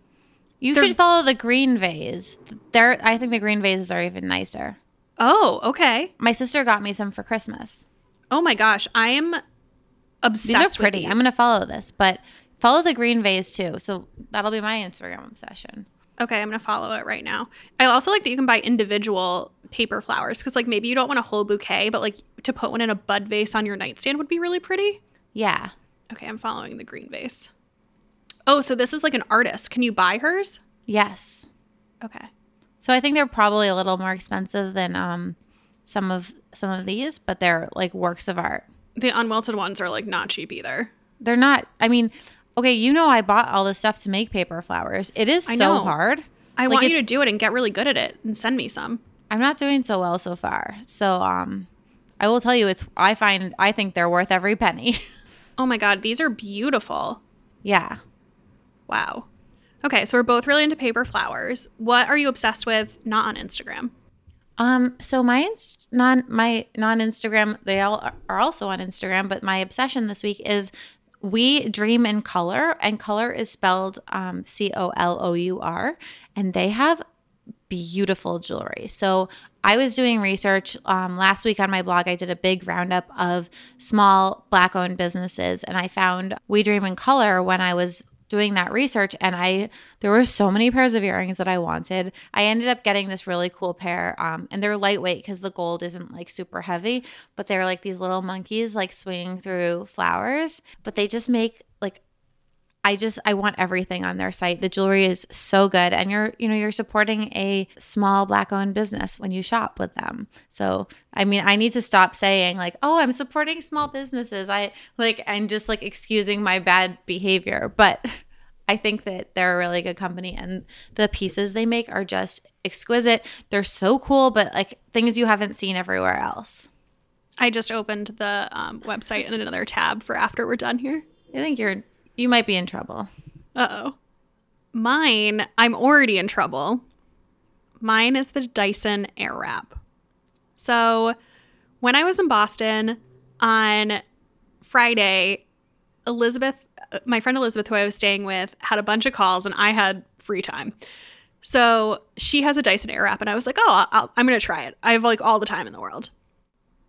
You They're- should follow the green vase. They're, I think the green vases are even nicer. Oh, okay. My sister got me some for Christmas. Oh my gosh, I am obsessed. These are pretty. these. I'm going to follow this, but follow the green vase too. So that'll be my Instagram obsession. Okay, I'm gonna follow it right now. I also like that you can buy individual paper flowers because, like, maybe you don't want a whole bouquet, but like to put one in a bud vase on your nightstand would be really pretty. Yeah. Okay, I'm following the green vase. Oh, so this is like an artist. Can you buy hers? Yes. Okay. So I think they're probably a little more expensive than um some of some of these, but they're like works of art. The Unwilted ones are like not cheap either. They're not I mean, okay, you know I bought all this stuff to make paper flowers. It is I so know. hard. I Like, want you to do it and get really good at it and send me some. I'm not doing so well so far. So um I will tell you it's I find I think they're worth every penny. Oh my god, these are beautiful. yeah. Wow. Okay, so we're both really into paper flowers. What are you obsessed with not on Instagram? Um, so my inst- non my non Instagram, they all are- are also on Instagram, but my obsession this week is we dream in color, and color is spelled um, C O L O U R, and they have beautiful jewelry. So I was doing research um, last week on my blog. I did a big roundup of small black owned businesses, and I found We Dream in Colour when I was doing that research and i there were so many pairs of earrings that i wanted. I ended up getting this really cool pair um, and they're lightweight because the gold isn't like super heavy but they're like these little monkeys like swinging through flowers but they just make like I just I want everything on their site. The jewelry is so good and you're you know you're supporting a small black owned business when you shop with them. So, I mean, I need to stop saying like, "Oh, I'm supporting small businesses." I like I'm just like excusing my bad behavior, but I think that they're a really good company and the pieces they make are just exquisite. They're so cool, but like things you haven't seen everywhere else. I just opened the um, website in another tab for after we're done here. I think you're you might be in trouble. Uh oh. Mine, I'm already in trouble. Mine is the Dyson Airwrap. So, when I was in Boston on Friday, Elizabeth, uh, my friend Elizabeth, who I was staying with, had a bunch of calls and I had free time. So she has a Dyson Airwrap, and I was like, oh, I'll, I'm going to try it. I have like all the time in the world.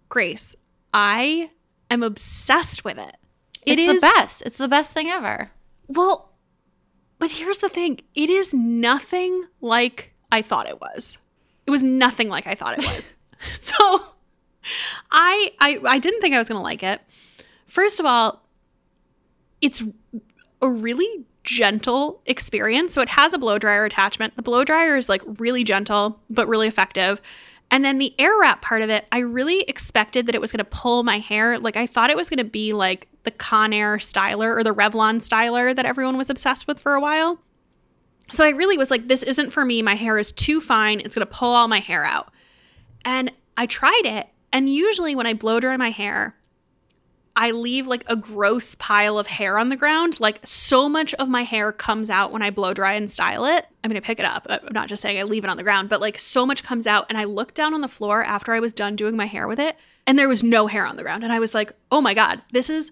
Grace, I am obsessed with it. It's It is the best. It's the best thing ever. Well, but here's the thing it is nothing like I thought it was. It was nothing like I thought it was. so I, I I didn't think I was gonna like it. First of all, it's a really gentle experience. So it has a blow dryer attachment. The blow dryer is like really gentle but really effective. And then the air wrap part of it, I really expected that it was going to pull my hair. Like I thought it was going to be like the Conair styler or the Revlon styler that everyone was obsessed with for a while. So I really was like, this isn't for me. My hair is too fine. It's going to pull all my hair out. And I tried it. And usually when I blow dry my hair, I leave like a gross pile of hair on the ground. Like so much of my hair comes out when I blow dry and style it. I'm going to pick it up. I'm not just saying I leave it on the ground, but like so much comes out. And I looked down on the floor after I was done doing my hair with it, and there was no hair on the ground. And I was like, oh my God, this is,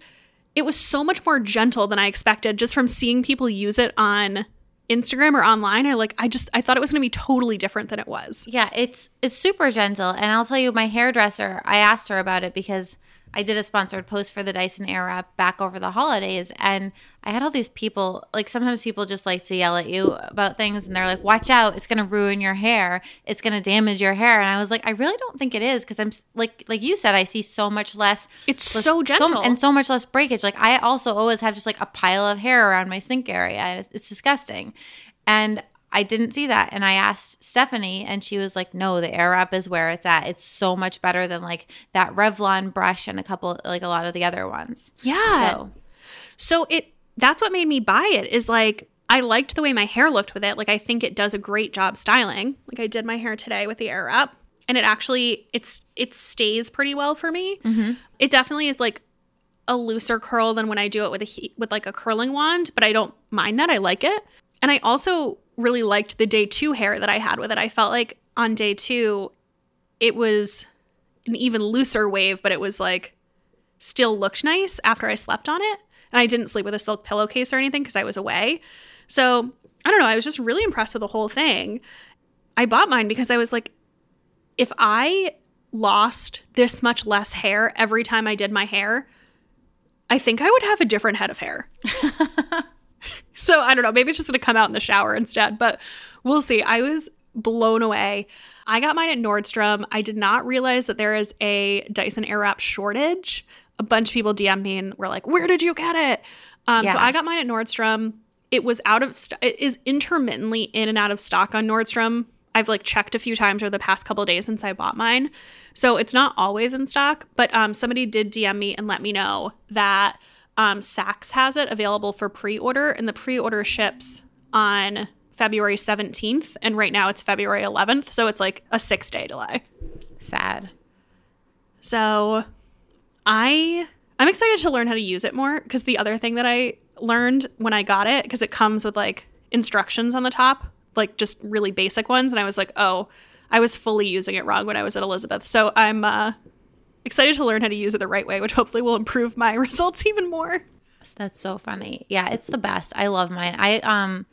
it was so much more gentle than I expected just from seeing people use it on Instagram or online. I like, I just, I thought it was going to be totally different than it was. Yeah, it's it's super gentle. And I'll tell you, my hairdresser, I asked her about it because I did a sponsored post for the Dyson Airwrap back over the holidays, and I had all these people. Like sometimes people just like to yell at you about things, and they're like, "Watch out! It's going to ruin your hair. It's going to damage your hair." And I was like, "I really don't think it is because I'm like like you said, I see so much less. It's less- so gentle. and so much less breakage. Like I also always have just like a pile of hair around my sink area. It's, it's disgusting, and I didn't see that. And I asked Stephanie, and she was like, no, the air wrap is where it's at. It's so much better than like that Revlon brush and a couple, like a lot of the other ones. Yeah. So, So it that's what made me buy it is like I liked the way my hair looked with it. Like I think it does a great job styling. Like I did my hair today with the air wrap and it actually it's it stays pretty well for me. Mm-hmm. It definitely is like a looser curl than when I do it with a heat, with like a curling wand, but I don't mind that. I like it. And I also really liked the day 2 hair that I had with it. I felt like on day 2 it was an even looser wave, but it was like still looked nice after I slept on it. And I didn't sleep with a silk pillowcase or anything because I was away. So I don't know. I was just really impressed with the whole thing. I bought mine because I was like, if I lost this much less hair every time I did my hair, I think I would have a different head of hair. so I don't know. Maybe it's just going to come out in the shower instead, but we'll see. I was blown away. I got mine at Nordstrom. I did not realize that there is a Dyson Airwrap shortage. A bunch of people DM me and were like, "Where did you get it?" Um, So I got mine at Nordstrom. It was out of st- it is intermittently in and out of stock on Nordstrom. I've like checked a few times over the past couple of days since I bought mine, so it's not always in stock. But um, somebody did DM me and let me know that um, Saks has it available for pre-order, and the pre-order ships on February 17th, and right now it's February 11th, so it's like a six-day delay. sad. So I I'm excited to learn how to use it more because the other thing that I learned when I got it because it comes with like instructions on the top, like just really basic ones and I was like, "Oh, I was fully using it wrong when I was at Elizabeth." So I'm uh excited to learn how to use it the right way, which hopefully will improve my results even more. That's so funny. Yeah, it's the best. I love mine. I um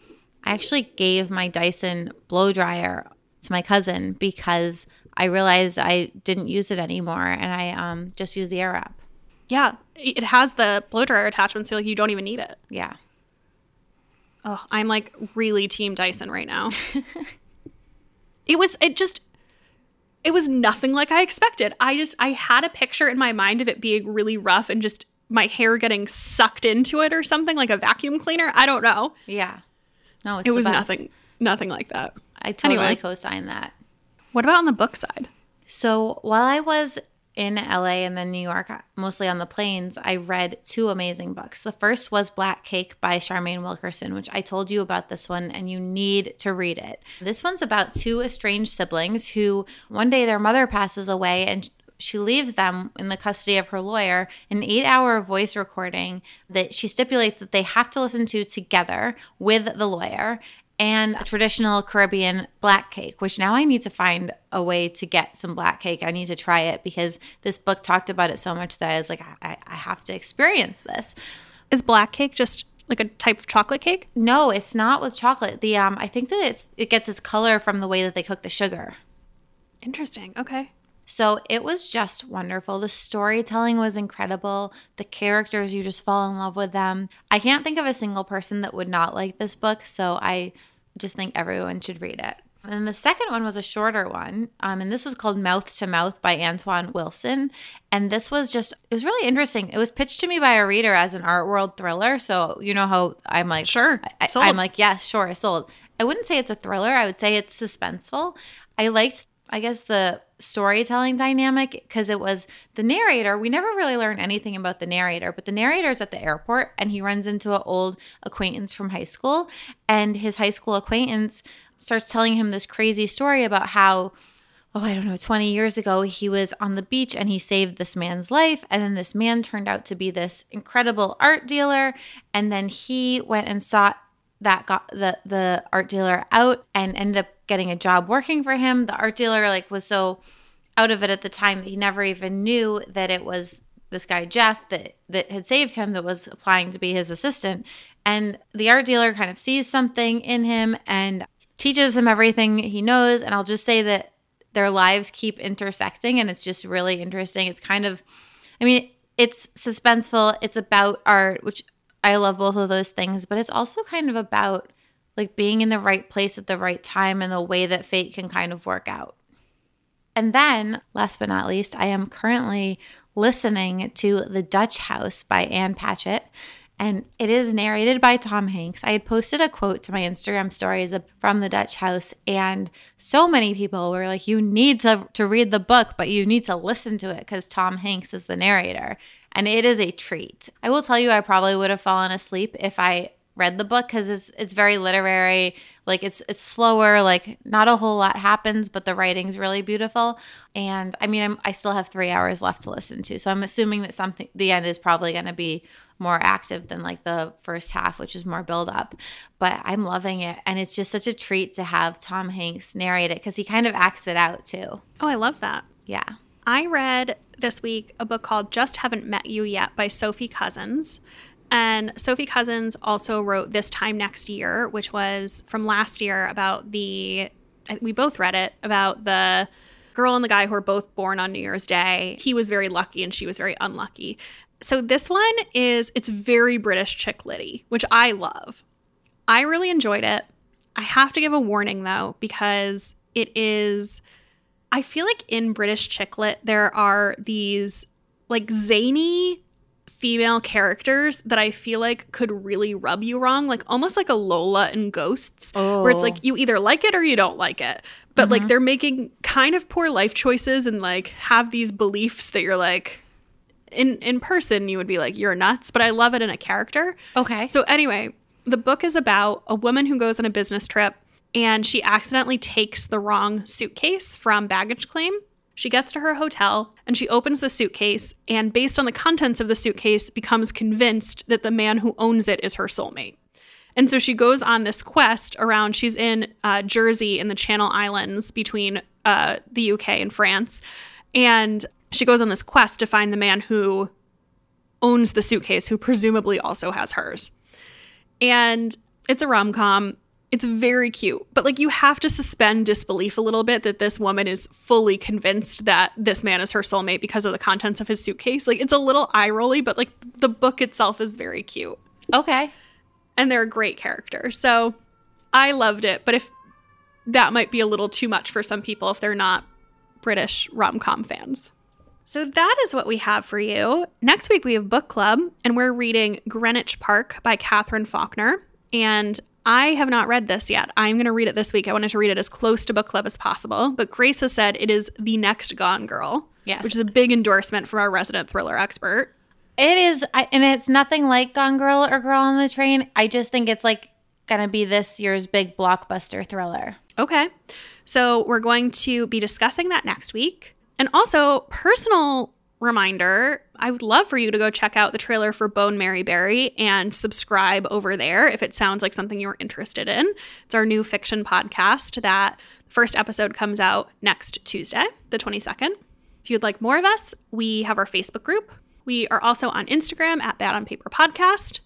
I actually gave my Dyson blow dryer to my cousin because I realized I didn't use it anymore and I um just use the Airwrap. Yeah, it has the blow dryer attachment so like you don't even need it. Yeah. Oh, I'm like really team Dyson right now. it was it just it was nothing like I expected. I just I had a picture in my mind of it being really rough and just my hair getting sucked into it or something like a vacuum cleaner. I don't know. Yeah. No, it's It was best. nothing nothing like that. I totally Anyway. co-sign that. What about on the book side? So while I was in LA and then New York, mostly on the planes, I read two amazing books. The first was Black Cake by Charmaine Wilkerson, which I told you about this one, and you need to read it. This one's about two estranged siblings who one day their mother passes away and she leaves them in the custody of her lawyer an eight hour voice recording that she stipulates that they have to listen to together with the lawyer and a traditional Caribbean black cake, which now I need to find a way to get some black cake. I need to try it because this book talked about it so much that I was like, I, I have to experience this. Is black cake just like a type of chocolate cake? No, it's not with chocolate. The um, I think that it's it gets its color from the way that they cook the sugar. Interesting. Okay. So it was just wonderful. The storytelling was incredible. The characters, you just fall in love with them. I can't think of a single person that would not like this book. So I just think everyone should read it. And the second one was a shorter one. Um, and this was called Mouth to Mouth by Antoine Wilson. And this was just, it was really interesting. It was pitched to me by a reader as an art world thriller. So, you know how I'm like, Sure. I, Sold. I'm like, yes, sure, I sold. I wouldn't say it's a thriller. I would say it's suspenseful. I liked, I guess, the storytelling dynamic because it was the narrator. We never really learned anything about the narrator, but the narrator's at the airport and he runs into an old acquaintance from high school. And his high school acquaintance starts telling him this crazy story about how oh, I don't know, 20 years ago, he was on the beach and he saved this man's life. And then this man turned out to be this incredible art dealer. And then he went and sought that got the the art dealer out and ended up getting a job working for him. The art dealer like was so out of it at the time that he never even knew that it was this guy Jeff that that had saved him that was applying to be his assistant. And the art dealer kind of sees something in him and teaches him everything he knows. And I'll just say that their lives keep intersecting and it's just really interesting. It's kind of I mean, it's suspenseful. It's about art, which I love both of those things, but it's also kind of about like being in the right place at the right time and the way that fate can kind of work out. And then, last but not least, I am currently listening to The Dutch House by Ann Patchett. And it is narrated by Tom Hanks. I had posted a quote to my Instagram stories from The Dutch House, and so many people were like, You need to, to read the book, but you need to listen to it because Tom Hanks is the narrator. And it is a treat. I will tell you, I probably would have fallen asleep if I read the book because it's it's very literary. Like it's it's slower like not a whole lot happens but the writing's really beautiful. And i mean I'm, i still have three hours left to listen to so i'm assuming that something the end is probably going to be more active than like the first half which is more build up. But i'm loving it and it's just such a treat to have tom hanks narrate it because he kind of acts it out too. Oh, I love that. yeah. I read this week a book called Just Haven't Met You Yet by Sophie Cousens. And Sophie Cousens also wrote This Time Next Year, which was from last year about the, we both read it, about the girl and the guy who were both born on New Year's Day. He was very lucky and she was very unlucky. So this one is, it's very British chick litty, which I love. I really enjoyed it. I have to give a warning though, because it is I feel like in British chick lit, there are these like zany female characters that I feel like could really rub you wrong, like almost like a Lola and Ghosts, where it's Oh. like you either like it or you don't like it. But like mm-hmm. they're making kind of poor life choices and like have these beliefs that you're like in in person you would be like you're nuts, but I love it in a character. okay So anyway, the book is about a woman who goes on a business trip and she accidentally takes the wrong suitcase from baggage claim. She gets to her hotel and she opens the suitcase and based on the contents of the suitcase becomes convinced that the man who owns it is her soulmate. And so she goes on this quest around. She's in uh, Jersey in the Channel Islands between uh, the UK and France. And she goes on this quest to find the man who owns the suitcase, who presumably also has hers. And it's a rom com. It's very cute, but like you have to suspend disbelief a little bit that this woman is fully convinced that this man is her soulmate because of the contents of his suitcase. Like it's a little eye rolly, but like the book itself is very cute okay and they're a great character. So I loved it, but if that might be a little too much for some people if they're not British rom com fans. So that is what we have for you. Next week we have book club, and we're reading Greenwich Park by Katherine Faulkner. And I have not read this yet. I'm going to read it this week. I wanted to read it as close to book club as possible. But Grace has said it is the next Gone Girl, Yes. which is a big endorsement from our resident thriller expert. It is, I, and it's nothing like Gone Girl or Girl on the Train. I just think it's like gonna be this year's big blockbuster thriller. Okay. So we're going to be discussing that next week. And also, personal reminder I would love for you to go check out the trailer for Bone Marry Bury and subscribe over there if it sounds like something you're interested in. It's our new fiction podcast that the first episode comes out next Tuesday, the 22nd. If you'd like more of us, we have our Facebook group. We are also on Instagram at Bad on Paper Podcast.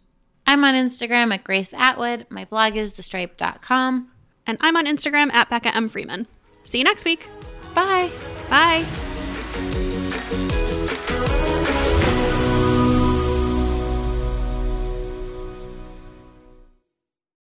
I'm on Instagram at Grace Atwood. My blog is thestripe.com. And I'm on Instagram at Becca M. Freeman. See you next week. Bye. Bye.